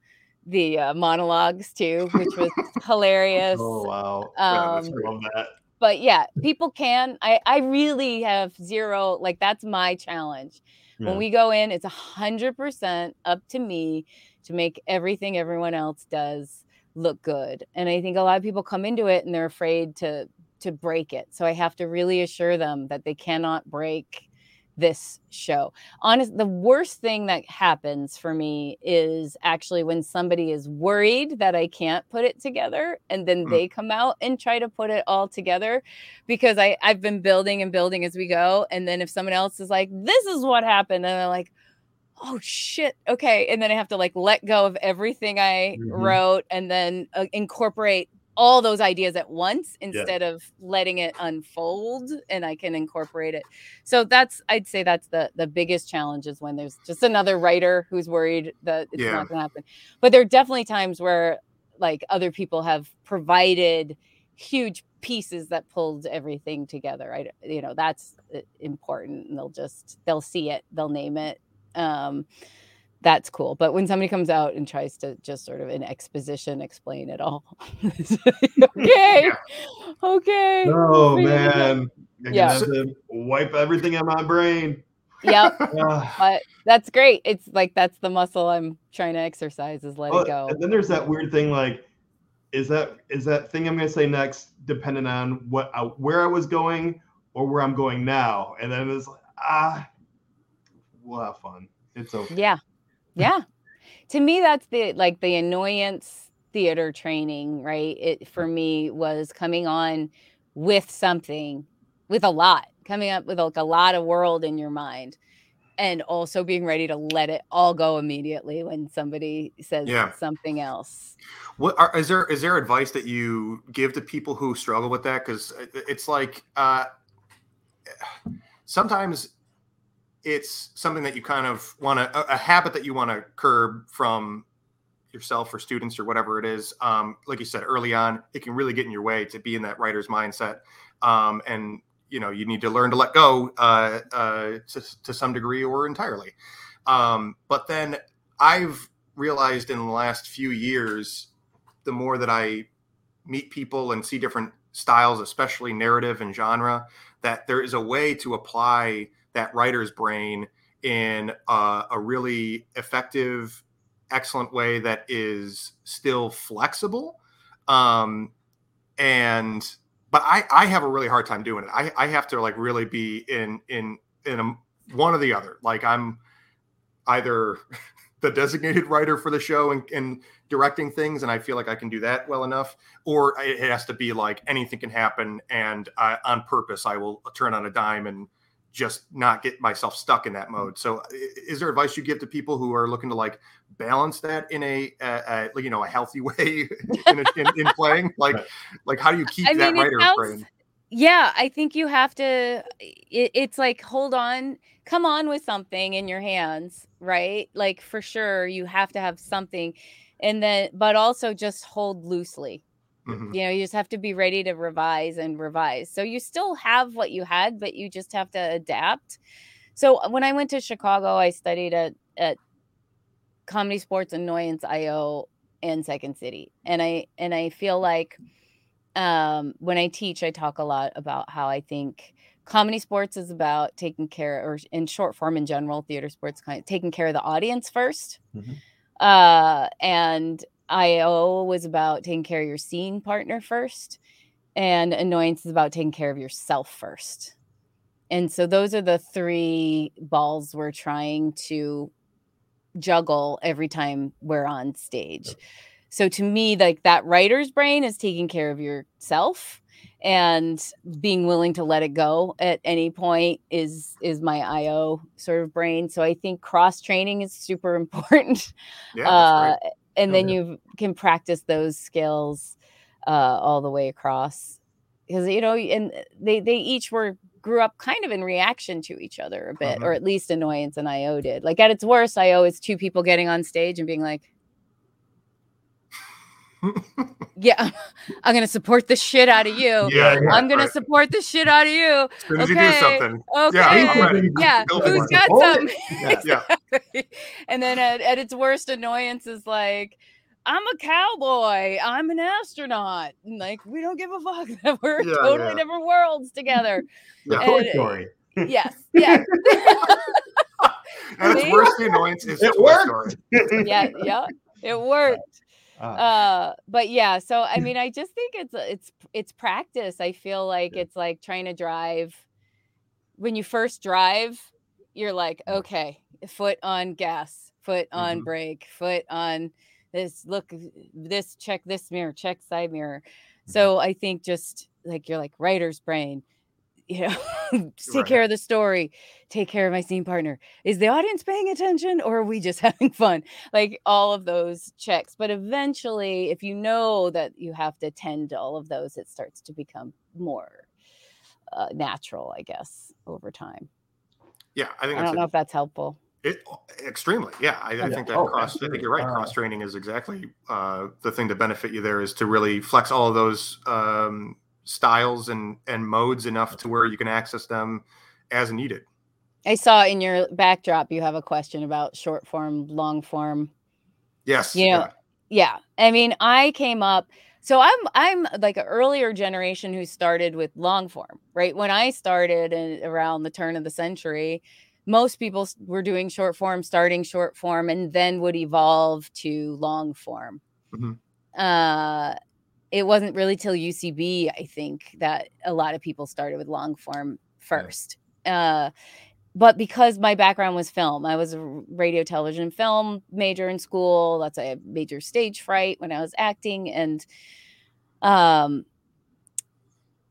the uh, monologues too which was [laughs] hilarious. oh wow um, yeah, but yeah people can i i really have zero like that's my challenge. Yeah. When we go in, it's a hundred percent up to me to make everything everyone else does look good. And I think a lot of people come into it and they're afraid to to break it. So I have to really assure them that they cannot break this show. Honest, the worst thing that happens for me is actually when somebody is worried that I can't put it together and then mm. they come out and try to put it all together because I, I've been building and building as we go. And then if someone else is like, this is what happened, and they're like, oh shit okay and then i have to like let go of everything i mm-hmm. wrote and then uh, incorporate all those ideas at once instead yeah. of letting it unfold and I can incorporate it. So that's I'd say that's the the biggest challenge is when there's just another writer who's worried that it's yeah. not going to happen. But there are definitely times where like other people have provided huge pieces that pulled everything together. I you know that's uh, important and they'll just they'll see it, they'll name it. Um that's cool. But when somebody comes out and tries to just sort of in exposition explain it all, [laughs] [laughs] okay, okay. Oh man, yeah. To wipe everything out my brain. Yep, [sighs] but that's great. It's like that's the muscle I'm trying to exercise is let well, it go. And then there's that weird thing like, is that is that thing I'm going to say next dependent on what I, where I was going or where I'm going now? And then it's like ah, we'll have fun. It's okay. Yeah, yeah. to me, that's the like the annoyance theater training, right? It for me was coming on with something, with a lot, coming up with like a lot of world in your mind. And also being ready to let it all go immediately when somebody says yeah. something else. What are, is there? Is there advice that you give to people who struggle with that? Because it's like uh, sometimes it's something that you kind of want to a, habit that you want to curb from yourself or students or whatever it is. Um, like you said early on it can really get in your way to be in that writer's mindset. Um, and you know you need to learn to let go uh, uh, to, to, some degree or entirely. Um, but then i've realized in the last few years, the more that I meet people and see different styles, especially narrative and genre, that there is a way to apply that writer's brain in a, a really effective, excellent way that is still flexible. Um, and but I, I have a really hard time doing it. I, I have to like really be in in in a, one or the other. Like I'm either [laughs] the designated writer for the show and, and directing things, and I feel like I can do that well enough, or it has to be like anything can happen, and I, on purpose I will turn on a dime and just not get myself stuck in that mm. mode. So, is there advice you give to people who are looking to like balance that in a, you know a healthy [laughs] way in, a, in, in, playing? [laughs] Like, like how do you keep I that mean, writer sounds, brain? Yeah, I think you have to. It, it's like hold on, come on with something in your hands, right? Like for sure, you have to have something, and then but also just hold loosely Mm-hmm. You know, you just have to be ready to revise and revise. So you still have what you had, but you just have to adapt. So uh, when I went to Chicago, I studied at at Comedy Sports Annoyance IO and Second City. And I and I feel like um when I teach, I talk a lot about how I think comedy sports is about taking care or in short form in general, theater sports kind of taking care of the audience 1st mm-hmm. Uh and IO was about taking care of your scene partner first, and annoyance is about taking care of yourself first. And so those are the three balls we're trying to juggle every time we're on stage. So to me, like that writer's brain is taking care of yourself and being willing to let it go at any point is is my io sort of brain so i think cross training is super [laughs] important yeah, uh, and then you can practice those skills uh, all the way across. Because you know and they they each were grew up kind of in reaction to each other a bit uh-huh. or at least annoyance and io did like at its worst io is two people getting on stage and being like [laughs] yeah, [laughs] I'm gonna support the shit out of you. Yeah, yeah I'm gonna right. support the shit out of you. okay. You okay. Yeah, yeah. who's got something? Yeah. exactly. And then at, at its worst, annoyance is like, I'm a cowboy. I'm an astronaut. And like we don't give a fuck that [laughs] we're yeah, totally yeah. different worlds together. Yeah. And, story. Yes. Yeah. At its worst, the annoyance is it worked. yeah. Yeah. It worked. Uh, uh, but yeah, so I [laughs] mean, I just think it's it's it's practice. I feel like it's like trying to drive. When you first drive, you're like, okay, foot on gas, foot on mm-hmm. brake, foot on this. Look, this check this mirror, check side mirror. Mm-hmm. So I think just like you're like writer's brain you [laughs] know, take right. care of the story, take care of my scene partner. Is the audience paying attention or are we just [laughs] having fun? Like all of those checks. But eventually, if you know that you have to tend to all of those, it starts to become more uh, natural, I guess, over time. Yeah, I think I don't know if that's helpful. It extremely, yeah. I, I think that oh, cross. Absolutely. I think you're right. Uh cross training is exactly uh, the thing to benefit you. There is to really flex all of those um, styles and and modes enough to where you can access them as needed. I saw in your backdrop you have a question about short form, long form. Yes. You know, yeah. yeah. I mean, I came up so I'm I'm like an earlier generation who started with long form, right? When I started in, around the turn of the century, most people were doing short form, starting short form, and then would evolve to long form. Mm-hmm. Uh, it wasn't really till UCB, I think, that a lot of people started with long form first. Yeah. Uh, but because my background was film, I was a radio, television, film major in school. That's a major stage fright when I was acting, and um,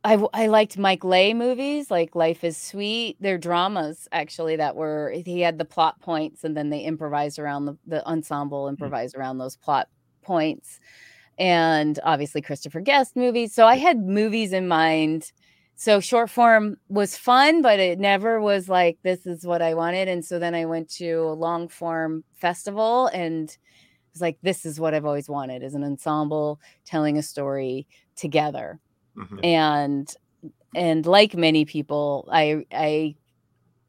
I I liked Mike Leigh movies, like Life is Sweet. They're dramas actually that were he had the plot points, and then they improvised around the the ensemble mm. improvised mm-hmm. around those plot points and obviously Christopher Guest movies. So I had movies in mind. So short form was fun, but it never was like this is what I wanted. And so then I went to a long form festival and was like, this is what I've always wanted is an ensemble telling a story together. Mm-hmm. And and like many people, I I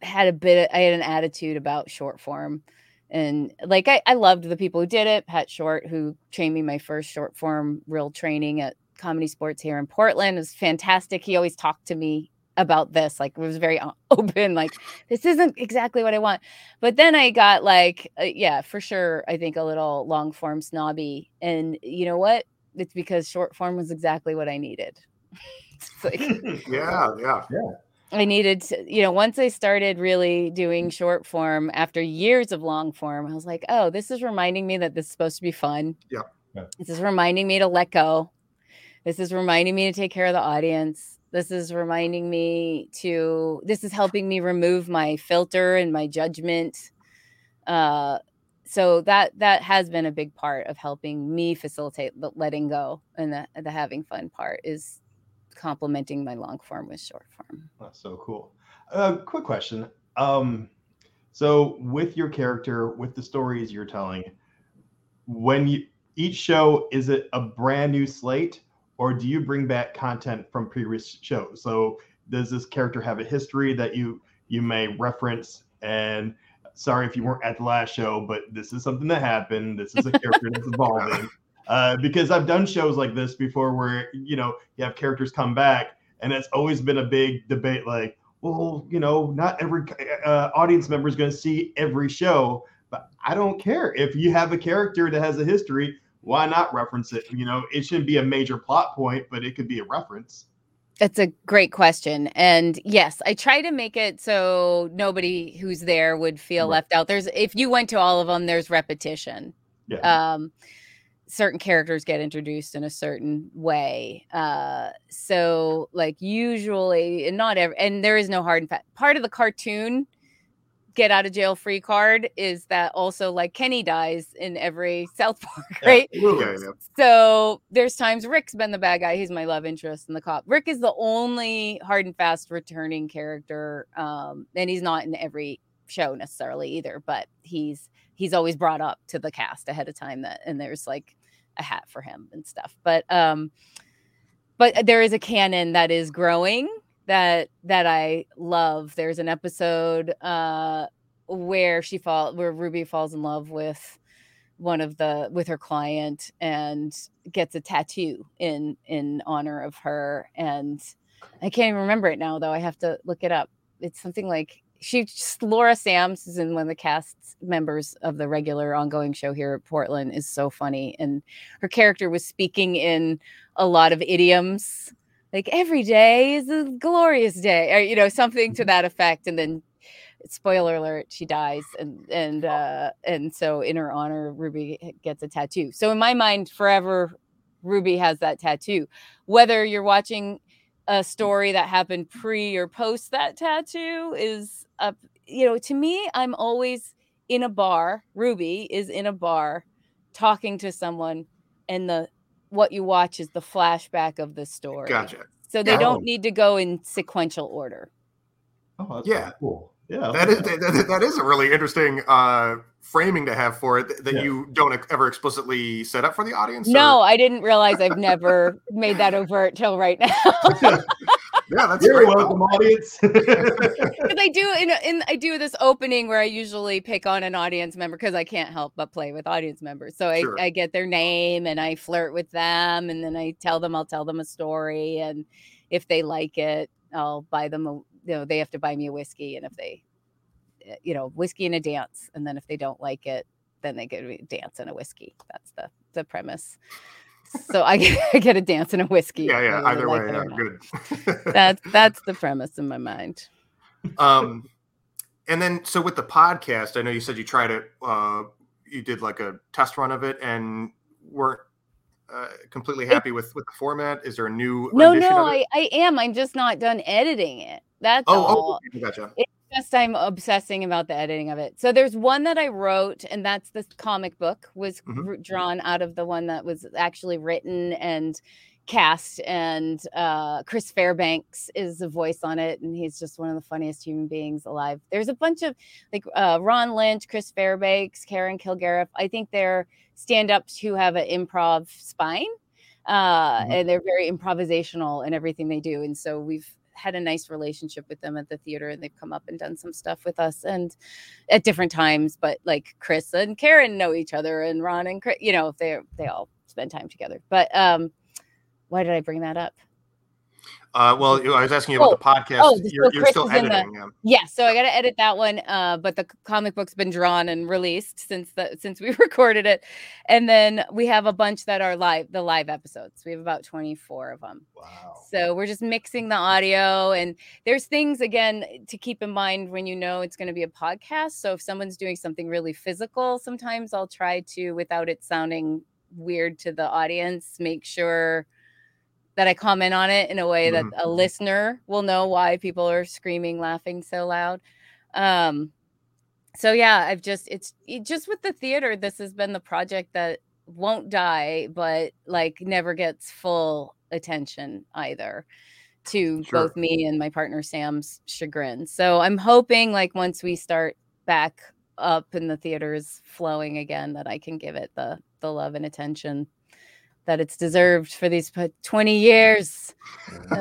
had a bit I had an attitude about short form and like I, I loved the people who did it. Pat Short, who trained me my first short form real training at Comedy Sports here in Portland, was fantastic. He always talked to me about this like it was very [laughs] open like this isn't exactly what i want but then i got like uh, yeah for sure i think a little long form snobby and you know what it's because short form was exactly what i needed [laughs] like, [laughs] yeah yeah yeah I needed to, you know, once I started really doing short form after years of long form, I was like, oh, this is reminding me that this is supposed to be fun. Yeah. yeah. This is reminding me to let go. This is reminding me to take care of the audience. This is reminding me to, this is helping me remove my filter and my judgment. Uh, so that that has been a big part of helping me facilitate the letting go and the, the having fun part is complementing my long form with short form. That's so cool. Uh, quick question. Um, so with your character, with the stories you're telling, when you each show is it a brand new slate or do you bring back content from previous shows? So does this character have a history that you you may reference and sorry if you weren't at the last show, but this is something that happened. This is a character that's [laughs] evolving. Uh, because I've done shows like this before where you know you have characters come back, and it's always been a big debate. Like, well, you know, not every uh, audience member is going to see every show, but I don't care if you have a character that has a history. Why not reference it? You know, it shouldn't be a major plot point, but it could be a reference. It's a great question. And yes, I try to make it so nobody who's there would feel right. left out. There's if you went to all of them, there's repetition. Yeah. Um certain characters get introduced in a certain way. Uh, so like usually, and not every, and there is no hard and fast part of the cartoon get out of jail free card is that also like Kenny dies in every South Park, [laughs] right? Yeah, yeah, yeah. So there's times Rick's been the bad guy. He's my love interest in the cop. Rick is the only hard and fast returning character. Um, and he's not in every show necessarily either, but he's he's always brought up to the cast ahead of time that and there's like a hat for him and stuff. But um but there is a canon that is growing that that I love. There's an episode uh where she fall where Ruby falls in love with one of the with her client and gets a tattoo in in honor of her and I can't even remember it now though. I have to look it up. It's something like she Laura Sams is in one of the cast members of the regular ongoing show here at Portland is so funny and her character was speaking in a lot of idioms like every day is a glorious day or you know something to mm-hmm. that effect and then spoiler alert she dies and and uh and so in her honor Ruby gets a tattoo. So in my mind forever Ruby has that tattoo. Whether you're watching a story that happened pre or post that tattoo is up you know to me i'm always in a bar ruby is in a bar talking to someone and the what you watch is the flashback of the story. Gotcha. So they don't need to go in sequential order. Oh yeah. cool. Yeah that is that, that is a really interesting uh framing to have for it that yeah. you don't ever explicitly set up for the audience no or? i didn't realize i've never made that overt till right now [laughs] Yeah, that's You're welcome, audience. [laughs] Because I do in, in I do this opening where I usually pick on an audience member because I can't help but play with audience members. So I, sure. I get their name and I flirt with them, and then I tell them I'll tell them a story, and if they like it, I'll buy them a you know they have to buy me a whiskey, and if they eh, you know whiskey and a dance, and then if they don't like it, then they get a dance and a whiskey. That's the the premise so I get, [laughs] I get a dance and a whiskey. Yeah, yeah. Either way, yeah, good. [laughs] that's that's the premise in my mind. Um, and then so with the podcast, I know you said you tried it. Uh, you did like a test run of it and weren't uh, completely happy with with the format. Is there a new? No, no, I I am. I'm just not done editing it. That's oh, oh all. Oh, gotcha. It, just I'm obsessing about the editing of it. So there's one that I wrote, and that's the comic book was mm-hmm. drawn out of the one that was actually written and cast. And uh, Chris Fairbanks is the voice on it, and he's just one of the funniest human beings alive. There's a bunch of like uh, Ron Lynch, Chris Fairbanks, Karen Kilgariff. I think they're stand-ups who have an improv spine, uh, mm-hmm. and they're very improvisational in everything they do. And so we've had a nice relationship with them at the theater and they've come up and done some stuff with us and at different times but like chris and karen know each other and ron and chris, you know they they all spend time together. But um why did i bring that up uh, well, I was asking you about oh, the podcast. Oh, you're, you're still editing. The, yeah, so I got to edit that one. Uh, but the comic book's been drawn and released since the since we [laughs] recorded it, and then we have a bunch that are live, the live episodes. We have about twenty four of them. Wow! So we're just mixing the audio, and there's things again to keep in mind when you know it's going to be a podcast. So if someone's doing something really physical, sometimes I'll try to, without it sounding weird to the audience, make sure that I comment on it in a way that mm-hmm. a listener will know why people are screaming, laughing so loud. Um, so yeah, I've just it's it, just with the theater. This has been the project that won't die, but like never gets full attention either to sure. both me and my partner Sam's chagrin. So I'm hoping like once we start back up and the theater's flowing again that I can give it the the love and attention that it's deserved for these 20 years. [laughs]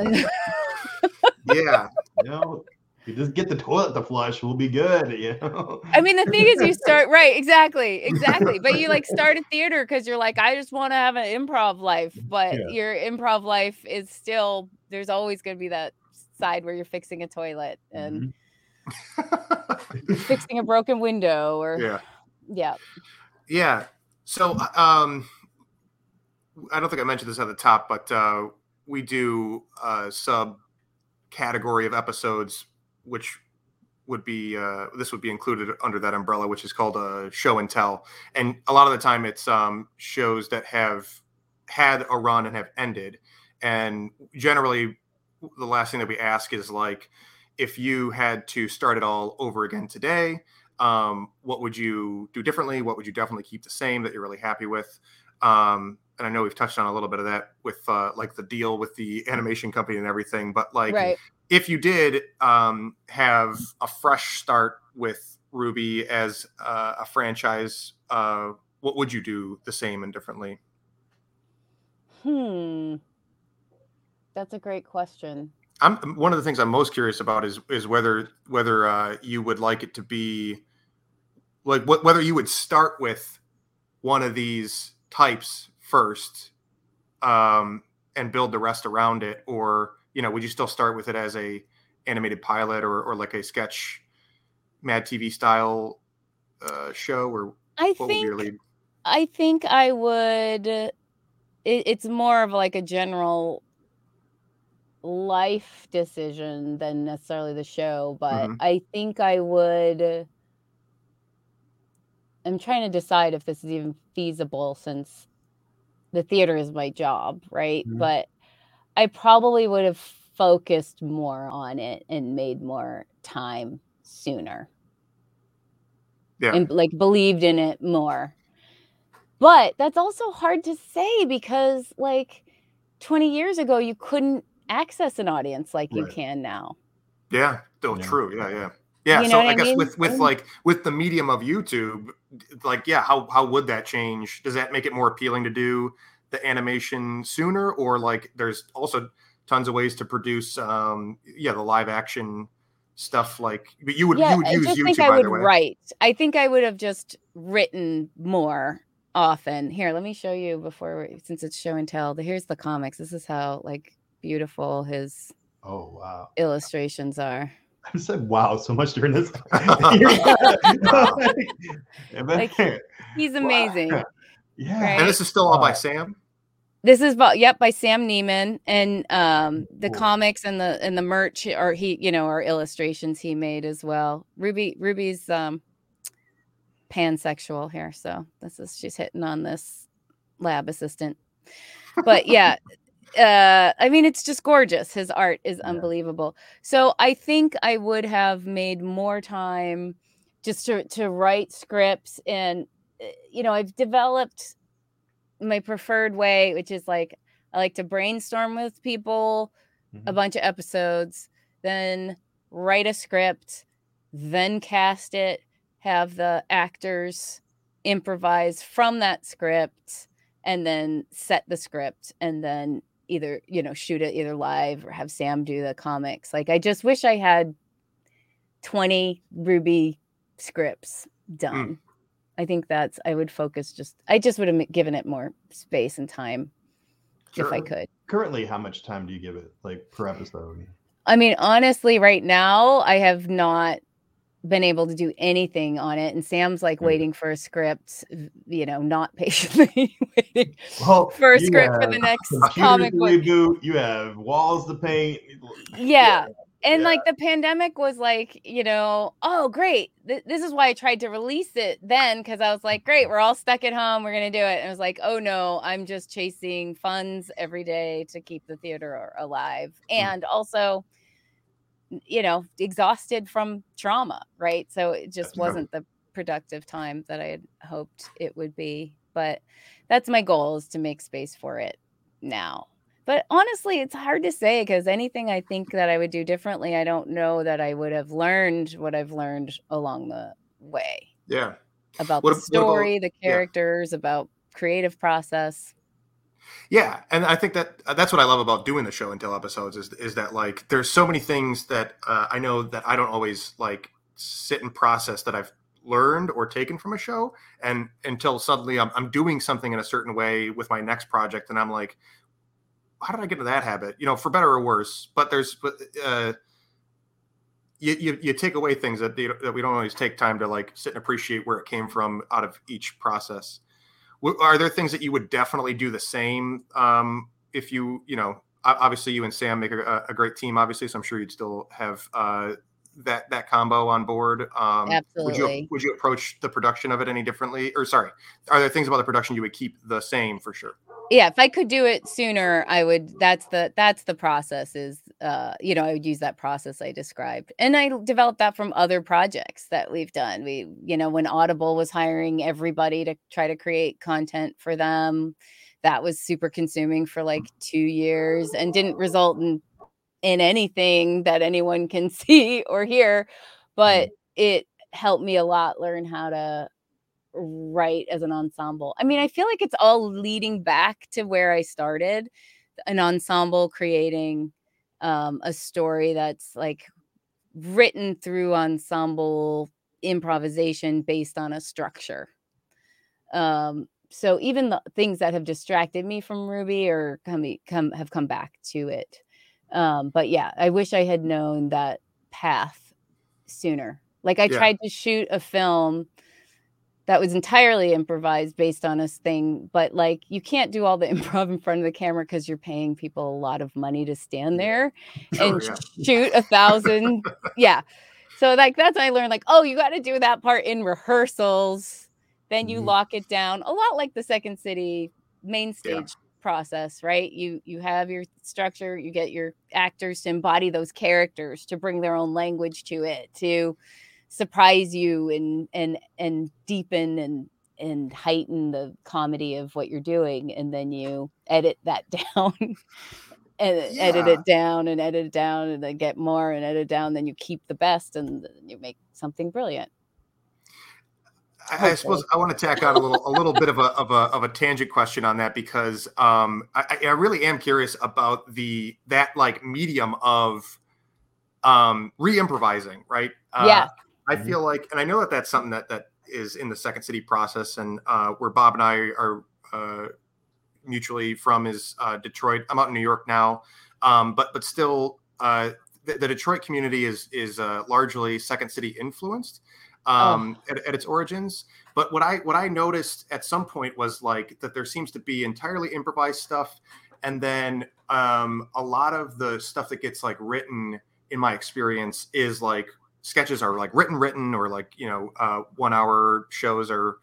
yeah. Know, you just get the toilet to flush, we'll be good. You know. I mean, the thing is, you [laughs] start right, exactly, exactly. But you like start a theater because you're like, I just want to have an improv life. But yeah. your improv life is still there's always going to be that side where you're fixing a toilet and mm-hmm. [laughs] fixing a broken window or yeah, yeah, yeah. So, um I don't think I mentioned this at the top, but uh, we do a sub category of episodes, which would be uh, this would be included under that umbrella, which is called a show and tell. And a lot of the time, it's um, shows that have had a run and have ended. And generally, the last thing that we ask is like, if you had to start it all over again today, um, what would you do differently? What would you definitely keep the same that you're really happy with? Um, and I know we've touched on a little bit of that with uh, like the deal with the animation company and everything, but like right. if you did um, have a fresh start with Ruby as uh, a franchise, uh, what would you do the same and differently? Hmm, that's a great question. I'm one of the things I'm most curious about is is whether whether uh, you would like it to be like what whether you would start with one of these types first um, and build the rest around it? Or you know would you still start with it as a animated pilot or, or like a sketch mad tv style uh, show? Or i think i think i would it, it's more of like a general life decision than necessarily the show but mm-hmm. i think i would i'm trying to decide if this is even feasible since the theater is my job, right? Mm-hmm. But I probably would have focused more on it and made more time sooner. Yeah. And like believed in it more. But that's also hard to say because like 20 years ago you couldn't access an audience like right. you can now. Yeah, still yeah. true. Yeah, yeah. Yeah, you so I, I guess mean? with with like with the medium of YouTube, like yeah, how how would that change? Does that make it more appealing to do the animation sooner, or like there's also tons of ways to produce um yeah the live action stuff like but you would yeah, you would use I just YouTube think I would write. I think I would have just written more often. Here, let me show you before since it's show and tell. Here's the comics. This is how like beautiful his oh wow illustrations are. [laughs] I said wow so much during [laughs] [laughs] this. like, he's amazing. Wow. Yeah. Right? And this is still all by Sam. This is about yep by Sam Neimann and um the cool. comics and the and the merch or he you know are illustrations he made as well. Ruby Ruby's um pansexual here, so this is she's hitting on this lab assistant. But yeah, uh i mean it's just gorgeous his art is yeah. unbelievable so i think i would have made more time just to to write scripts and eh, you know i've developed my preferred way which is like i like to brainstorm with people mm-hmm. a bunch of episodes then write a script then cast it have the actors improvise from that script and then set the script and then either you know shoot it either live or have Sam do the comics. Like I just wish I had 20 ruby scripts done. Mm. I think that's I would focus just I just would have given it more space and time sure. if I could. Currently, how much time do you give it like per episode? I mean, honestly, right now I have not been able to do anything on it and sam's like mm. waiting for a script you know not [laughs] patiently waiting well, for a script for the next [laughs] comic book you have walls to paint yeah and yeah. like the pandemic was like you know oh great Th- this is why i tried to release it then because i was like great we're all stuck at home we're gonna do it and it was like oh no i'm just chasing funds every day to keep the theater alive mm. and also you know, exhausted from trauma, right? So it just wasn't the productive time that I had hoped it would be. But that's my goal is to make space for it now. But honestly, it's hard to say because anything I think that I would do differently, I don't know that I would have learned what I've learned along the way. Yeah. About what, the story, about, the characters, yeah. about creative process. Yeah, and I think that uh, that's what I love about doing the show and tell episodes is is that like there's so many things that uh, I know that I don't always like sit and process that I've learned or taken from a show, and until suddenly I'm I'm doing something in a certain way with my next project, and I'm like, how did I get into that habit? You know, for better or worse. But there's but uh, you, you, you take away things that that we don't always take time to like sit and appreciate where it came from out of each process are there things that you would definitely do the same um, if you you know obviously you and sam make a, a, great team obviously so i'm sure you'd still have uh, that that combo on board. Um, Absolutely. would you would you approach the production of it any differently? Or sorry are there things about the production you would keep the same for sure yeah if i could do it sooner i would that's the that's the process is uh you know i would use that process i described and i developed that from other projects that we've done we you know when audible was hiring everybody to try to create content for them that was super consuming for like two years and didn't result in in anything that anyone can [laughs] see or hear but mm-hmm. it helped me a lot learn how to write as an ensemble. I mean, I feel like it's all leading back to where I started an ensemble creating um, a story that's like written through ensemble improvisation based on a structure. Um, so even the things that have distracted me from Ruby or come, come have come back to it. Um, but yeah, I wish I had known that path sooner. Like I yeah. tried to shoot a film that was entirely improvised based on a thing but like you can't do all the [laughs] improv in front of the camera because you're paying people a lot of money to stand there [laughs] oh, and yeah. shoot a thousand [laughs] yeah so like that's when i learned like oh you got to do that part in rehearsals then you mm-hmm. lock it down a lot like the second city main stage yeah. process right you you have your structure you get your actors to embody those characters to bring their own language to it to surprise you and and and deepen and and heighten the comedy of what you're doing and then you edit that [laughs] down and yeah. edit it down and edit it down and then get more and edit down then you keep the best and you make something brilliant I, I suppose I want to tack on a little a little bit of a of a of a tangent question on that because um, I, I really am curious about the that like medium of um, re-improvising, right? Uh, yeah. I mm-hmm. feel like, and I know that that's something that that is in the Second City process, and uh, where Bob and I are uh, mutually from is uh, Detroit. I'm out in New York now, um, but but still, uh, the, the, Detroit community is is uh, largely Second City influenced um, oh. at, at, its origins. But what I what I noticed at some point was like that there seems to be entirely improvised stuff, and then um, a lot of the stuff that gets like written in my experience is like sketches are like written written or like you know uh, one hour shows are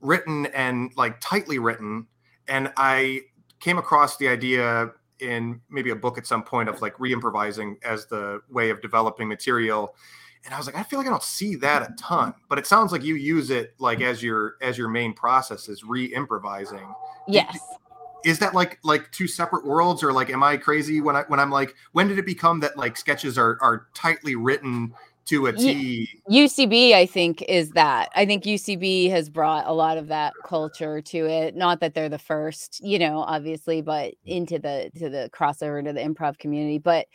written and like tightly written. And i came across the idea in maybe a book at some point of like re-improvising as the way of developing material. And i was like i feel like i don't see that a ton. But it sounds like you use it like as your as your main process is re-improvising. Yes is that like like two separate worlds or like am i crazy when i when i'm like when did it become that like sketches are are tightly written to a T. UCB, I think, is that. I think UCB has brought a lot of that culture to it. Not that they're the first, you know, obviously, but into the to the crossover to the improv community. But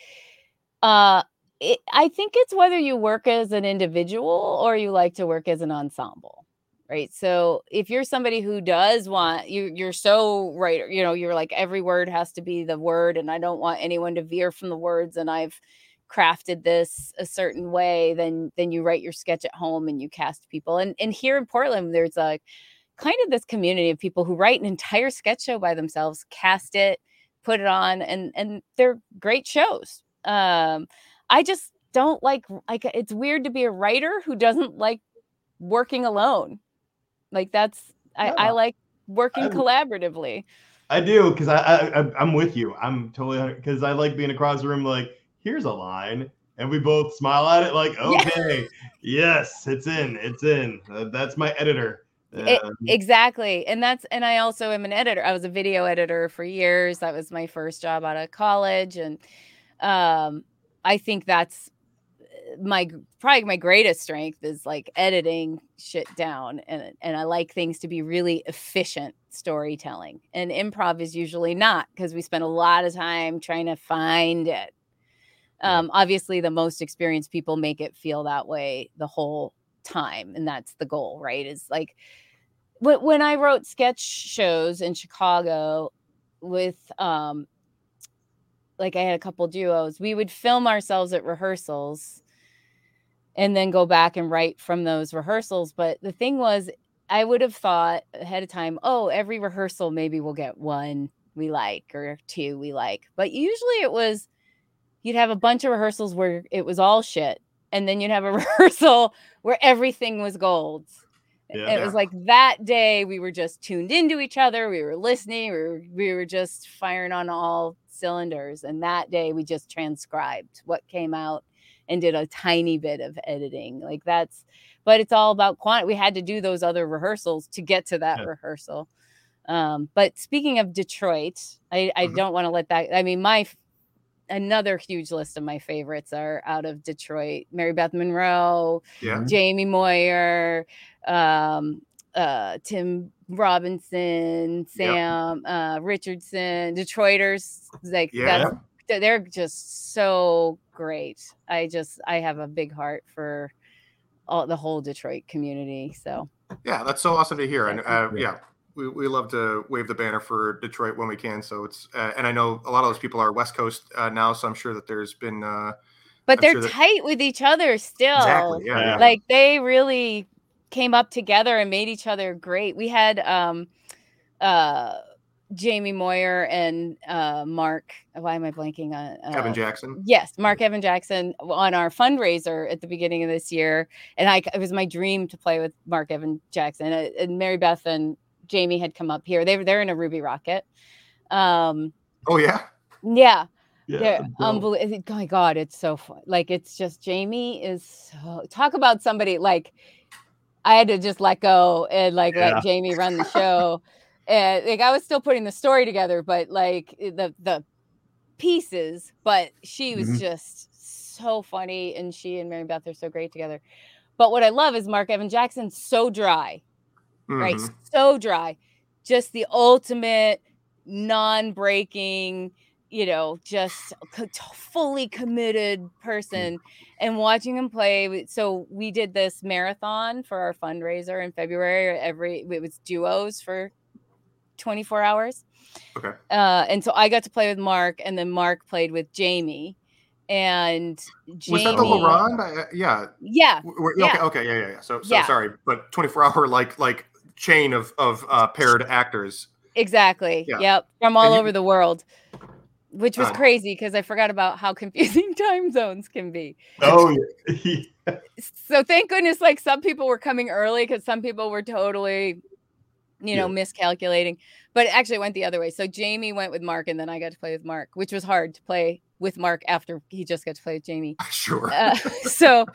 uh it, I think it's whether you work as an individual or you like to work as an ensemble right? So if you're somebody who does want you you're so right you know you're like every word has to be the word and i don't want anyone to veer from the words and i've crafted this a certain way then then you write your sketch at home and you cast people. And and here in portland there's like kind of this community of people who write an entire sketch show by themselves cast it put it on and and they're great shows. Um i just don't like like it's weird to be a writer who doesn't like working alone like that's I, yeah. I like working I, collaboratively. I do because I, I I'm with you. I'm totally because I like being across the room. Like here's a line, and we both smile at it. Like okay, yeah. yes, it's in, it's in. Uh, that's my editor. It, um, exactly and that's and i also am an editor i was a video editor for years that was my first job out of college and um i think that's my probably my greatest strength is like editing shit down and and I like things to be really efficient storytelling. And improv is usually not because we spend a lot of time trying to find it. Um, obviously the most experienced people make it feel that way the whole time and that's the goal, right? Is like when I wrote sketch shows in Chicago with um like I had a couple duos, we would film ourselves at rehearsals and then go back and write from those rehearsals. But the thing was, I would have thought ahead of time, oh, every rehearsal maybe we'll get one we like or two we like. But usually it was you'd have a bunch of rehearsals where it was all shit. And then you'd have a [laughs] rehearsal where everything was gold. Yeah. It was like that day we were just tuned into each other. We were listening. We were, we were just firing on all cylinders. And that day we just transcribed what came out and did a tiny bit of editing. Like that's, but it's all about quantity. We had to do those other rehearsals to get to that yeah. rehearsal. Um, but speaking of Detroit, I, I mm-hmm. don't want to let that. I mean, my another huge list of my favorites are out of Detroit: Mary Beth Monroe, yeah. Jaime Moyer, um, uh, Tim Robinson, Sam uh, Richardson, Detroiters. Like yeah. They're just so great. I just I have a big heart for all the whole Detroit community. So yeah, that's so awesome to hear. And uh, yeah, we, we love to wave the banner for Detroit when we can. So it's uh, and I know a lot of those people are West Coast uh, now, so I'm sure that there's been. Uh, but I'm they're sure that... tight with each other still. Exactly. Yeah, yeah. Like they really came up together and made each other great. We had um uh Jaime Moyer and uh, Mark. Why am I blanking on uh, Evan Jackson? Yes, Mark Evan Jackson on our fundraiser at the beginning of this year, and I it was my dream to play with Mark Evan Jackson uh, and Mary Beth and Jaime had come up here. They were they're in a Ruby Rocket. Um, oh yeah, yeah. Yeah, unbelievable. Oh my god, it's so fun. Like it's just Jaime is so talk about somebody like I had to just let go and like yeah. let Jaime run the show and like I was still putting the story together, but like eh, the the pieces. But she was mm-hmm. just so funny, and she and Mary Beth are so great together. But what I love is Mark Evan Jackson, so dry, mm-hmm. right? So dry, just the ultimate non-breaking you know, just fully committed mm. person and watching him play. So we did this marathon for our fundraiser in February. Every it was duos for 24 hours. Okay. Uh, and so I got to play with Mark, and then Mark played with Jaime. And Jaime, was that the LaRonde? Uh, yeah. Yeah. Okay. Okay. Yeah. Yeah. yeah. So, so yeah. sorry, but 24 [laughs] hour like like chain of of uh, paired actors. Exactly. Yeah. Yep. From all over the world, which was uh, crazy because I forgot about how [laughs] confusing time zones can be. Oh yeah. [laughs] so thank goodness, like some people were coming early because some people were totally you know, yeah. miscalculating. But actually, it went the other way. So Jaime went with Mark, and then I got to play with Mark, which was hard to play with Mark after he just got to play with Jaime. [laughs] Sure. Uh, [laughs] so,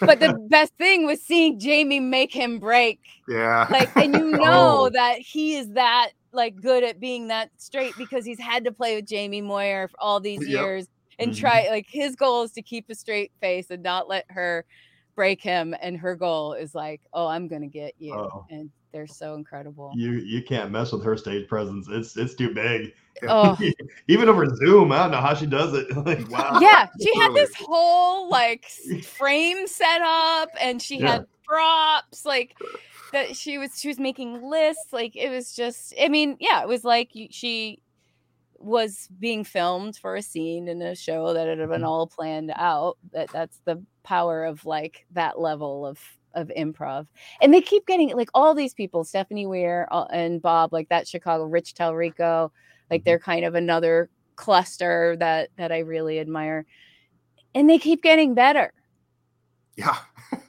but the best thing was seeing Jaime make him break. Yeah. Like, and you [laughs] know oh. that he is that like good at being that straight because he's had to play with Jaime Moyer for all these years. and Mhm. try like his goal is to keep a straight face and not let her break him and her goal is like oh i'm gonna get you Oh. and they're so incredible You you can't mess with her stage presence. It's it's too big. oh [laughs] Even over Zoom, I don't know how she does it. [laughs] like wow. yeah she had this whole like [laughs] frame set up and she Yeah. had props like that she was she was making lists like it was just i mean yeah it was like she was being filmed for a scene in a show that had been Mhm. all planned out that that's the power of like that level of of improv and they keep getting like all these people stephanie weir uh, and bob like that chicago rich talarico like Mhm. they're kind of another cluster that that i really admire and they keep getting better Yeah.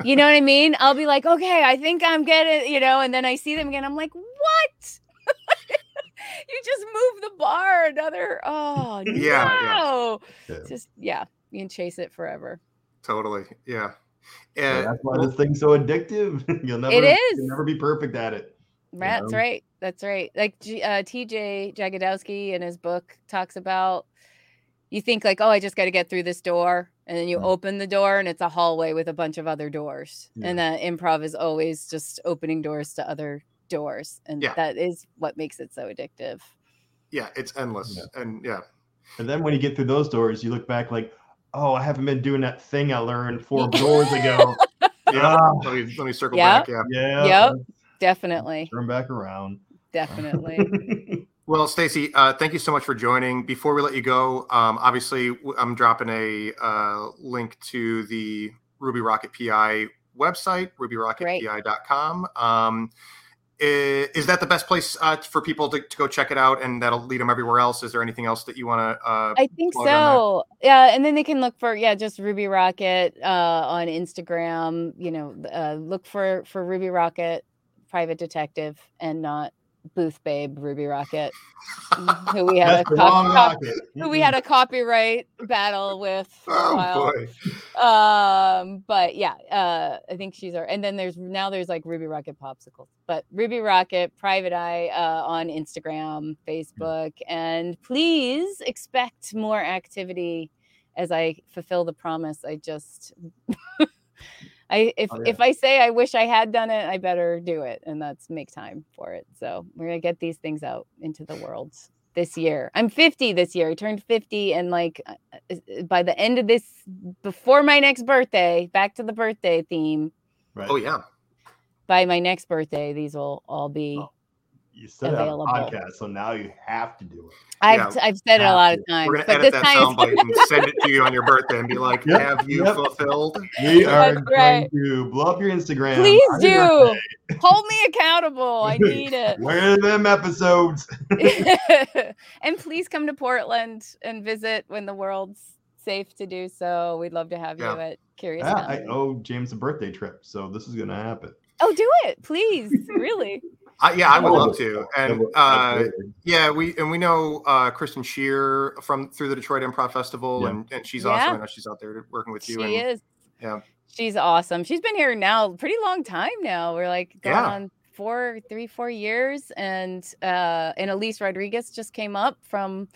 you know what i mean i'll be like okay i think i'm getting you know and then i see them again i'm like what [laughs] you just moved the bar another oh Yeah, yeah. no Yeah. just yeah you can chase it forever Totally. Yeah. Yeah, And that's why this thing's so addictive. [laughs] You'll never is. you'll never be perfect at it. That's know? right. That's right. Like uh, TJ Jagodowski in his book talks about you think like, oh, I just got to get through this door. And then you Mm. open the door and it's a hallway with a bunch of other doors. Yeah. And that improv is always just opening doors to other doors. And Yeah. that is what makes it so addictive. yeah, it's endless. Yeah. And yeah. And then when you get through those doors, you look back like, oh, I haven't been doing that thing I learned four [laughs] doors ago. Yeah. Ah. Let me let me circle Yeah. back. Yeah. Yeah. Yep. Definitely. Turn back around. Definitely. [laughs] Well, Stacey, uh, thank you so much for joining. Before we let you go, um, obviously, I'm dropping a uh, link to the Ruby Rocket PI website, rubyrocketpi.com. Um, i- is that the best place uh, for people to, to go check it out and that'll lead them everywhere else? Is there anything else that you want to? Uh, I think so. Yeah, and then they can look for yeah, just Ruby Rocket uh, on Instagram. You know, uh, look for for Ruby Rocket, private detective, and not Booth Babe Ruby Rocket, [laughs] who we had a That's the cop- cop- rocket. who we had a copyright battle with oh, boy. Um, but yeah, uh, I think she's our. And then there's now there's like Ruby Rocket popsicles, but Ruby Rocket Private Eye uh, on Instagram, Facebook, and please expect more activity as I fulfill the promise. I just, [laughs] I if Oh, yeah. if I say I wish I had done it, I better do it, and that's make time for it. So we're gonna get these things out into the world this year. I'm 50 this year. I turned 50 and like uh, uh, by the end of this before my next birthday, back to the birthday theme, Right. Oh, yeah. by my next birthday these will all be Oh, You said it available. a podcast, so now you have to do it. I've yeah, I've said it a lot to. of times, We're going to edit this that time soundbite and send it to you on your birthday and be [laughs] like, Yep, have you yep. fulfilled? We are That's going right. to blow up your Instagram. please do hold me accountable. I [laughs] need it. Where are them episodes? [laughs] and please come to Portland and visit when the world's safe to do so. We'd love to have Yeah. you at Curious. Ah, I owe James a birthday trip, so this is gonna happen. Oh, do it, please. Really. [laughs] I, yeah, I would love to. And uh, Yeah, we and we know uh, Kristen Shear from through the Detroit Improv Festival, Yeah. and, and she's Yeah. also I know she's out there working with She you. and is. yeah. She's awesome. She's been here now pretty long time now. We're like going Yeah. on four, three, four years. And uh and Elise Rodriguez just came up from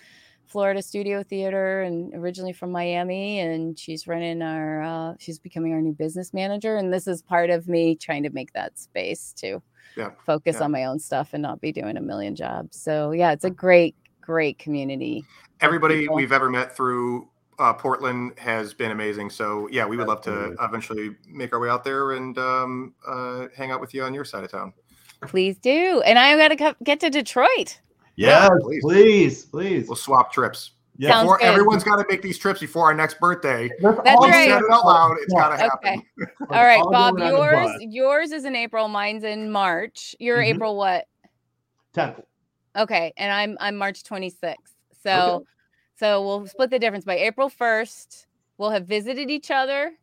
Florida Studio Theater and originally from Miami. And she's running our uh she's becoming our new business manager. And this is part of me trying to make that space to Yeah. focus Yeah. on my own stuff and not be doing a million jobs. So yeah, it's a great, great community. Everybody we've ever met through uh, Portland has been amazing. So yeah, we would love to eventually make our way out there and um, uh, hang out with you on your side of town. Please do. And I gotta get to Detroit. Yes, please. please, please. We'll swap trips. Yeah. Before, everyone's got to make these trips before our next birthday. That's That's Once right. said it out loud, it's got to happen. Okay. All right, all Bob. going on the Yours, yours is in April. Mine's in March. You're Mhm. April what? 10th. Okay, and I'm I'm March 26th. So, Okay. so we'll split the difference. By April 1st, we'll have visited each other,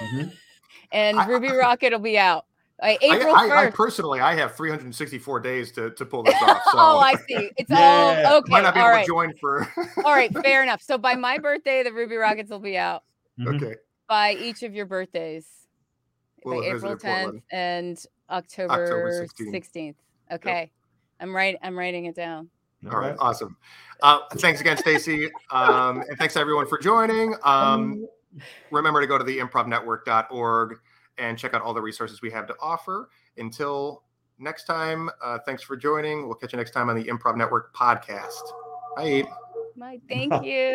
Mhm. [laughs] and I- Ruby Rocket will be out. By I, April I, I 1st. personally, I have 364 days to, to pull this [laughs] off. So oh, I see. It's [laughs] Yeah. all okay. might not be All able right. to join for. [laughs] All right. Fair enough. So by my birthday, the Ruby Rockets will be out. Mhm. okay. By each of your birthdays, We'll by April 10th Portland. and October, 16th. 16th. Okay. I'm right. I'm writing it down. All right, awesome. Uh, thanks again, Stacey. Um, and thanks everyone for joining. Um, remember to go to the improvnetwork.org and check out all the resources we have to offer. Until next time, uh, thanks for joining. We'll catch you next time on the Improv Network podcast. Bye. My thank [laughs] you.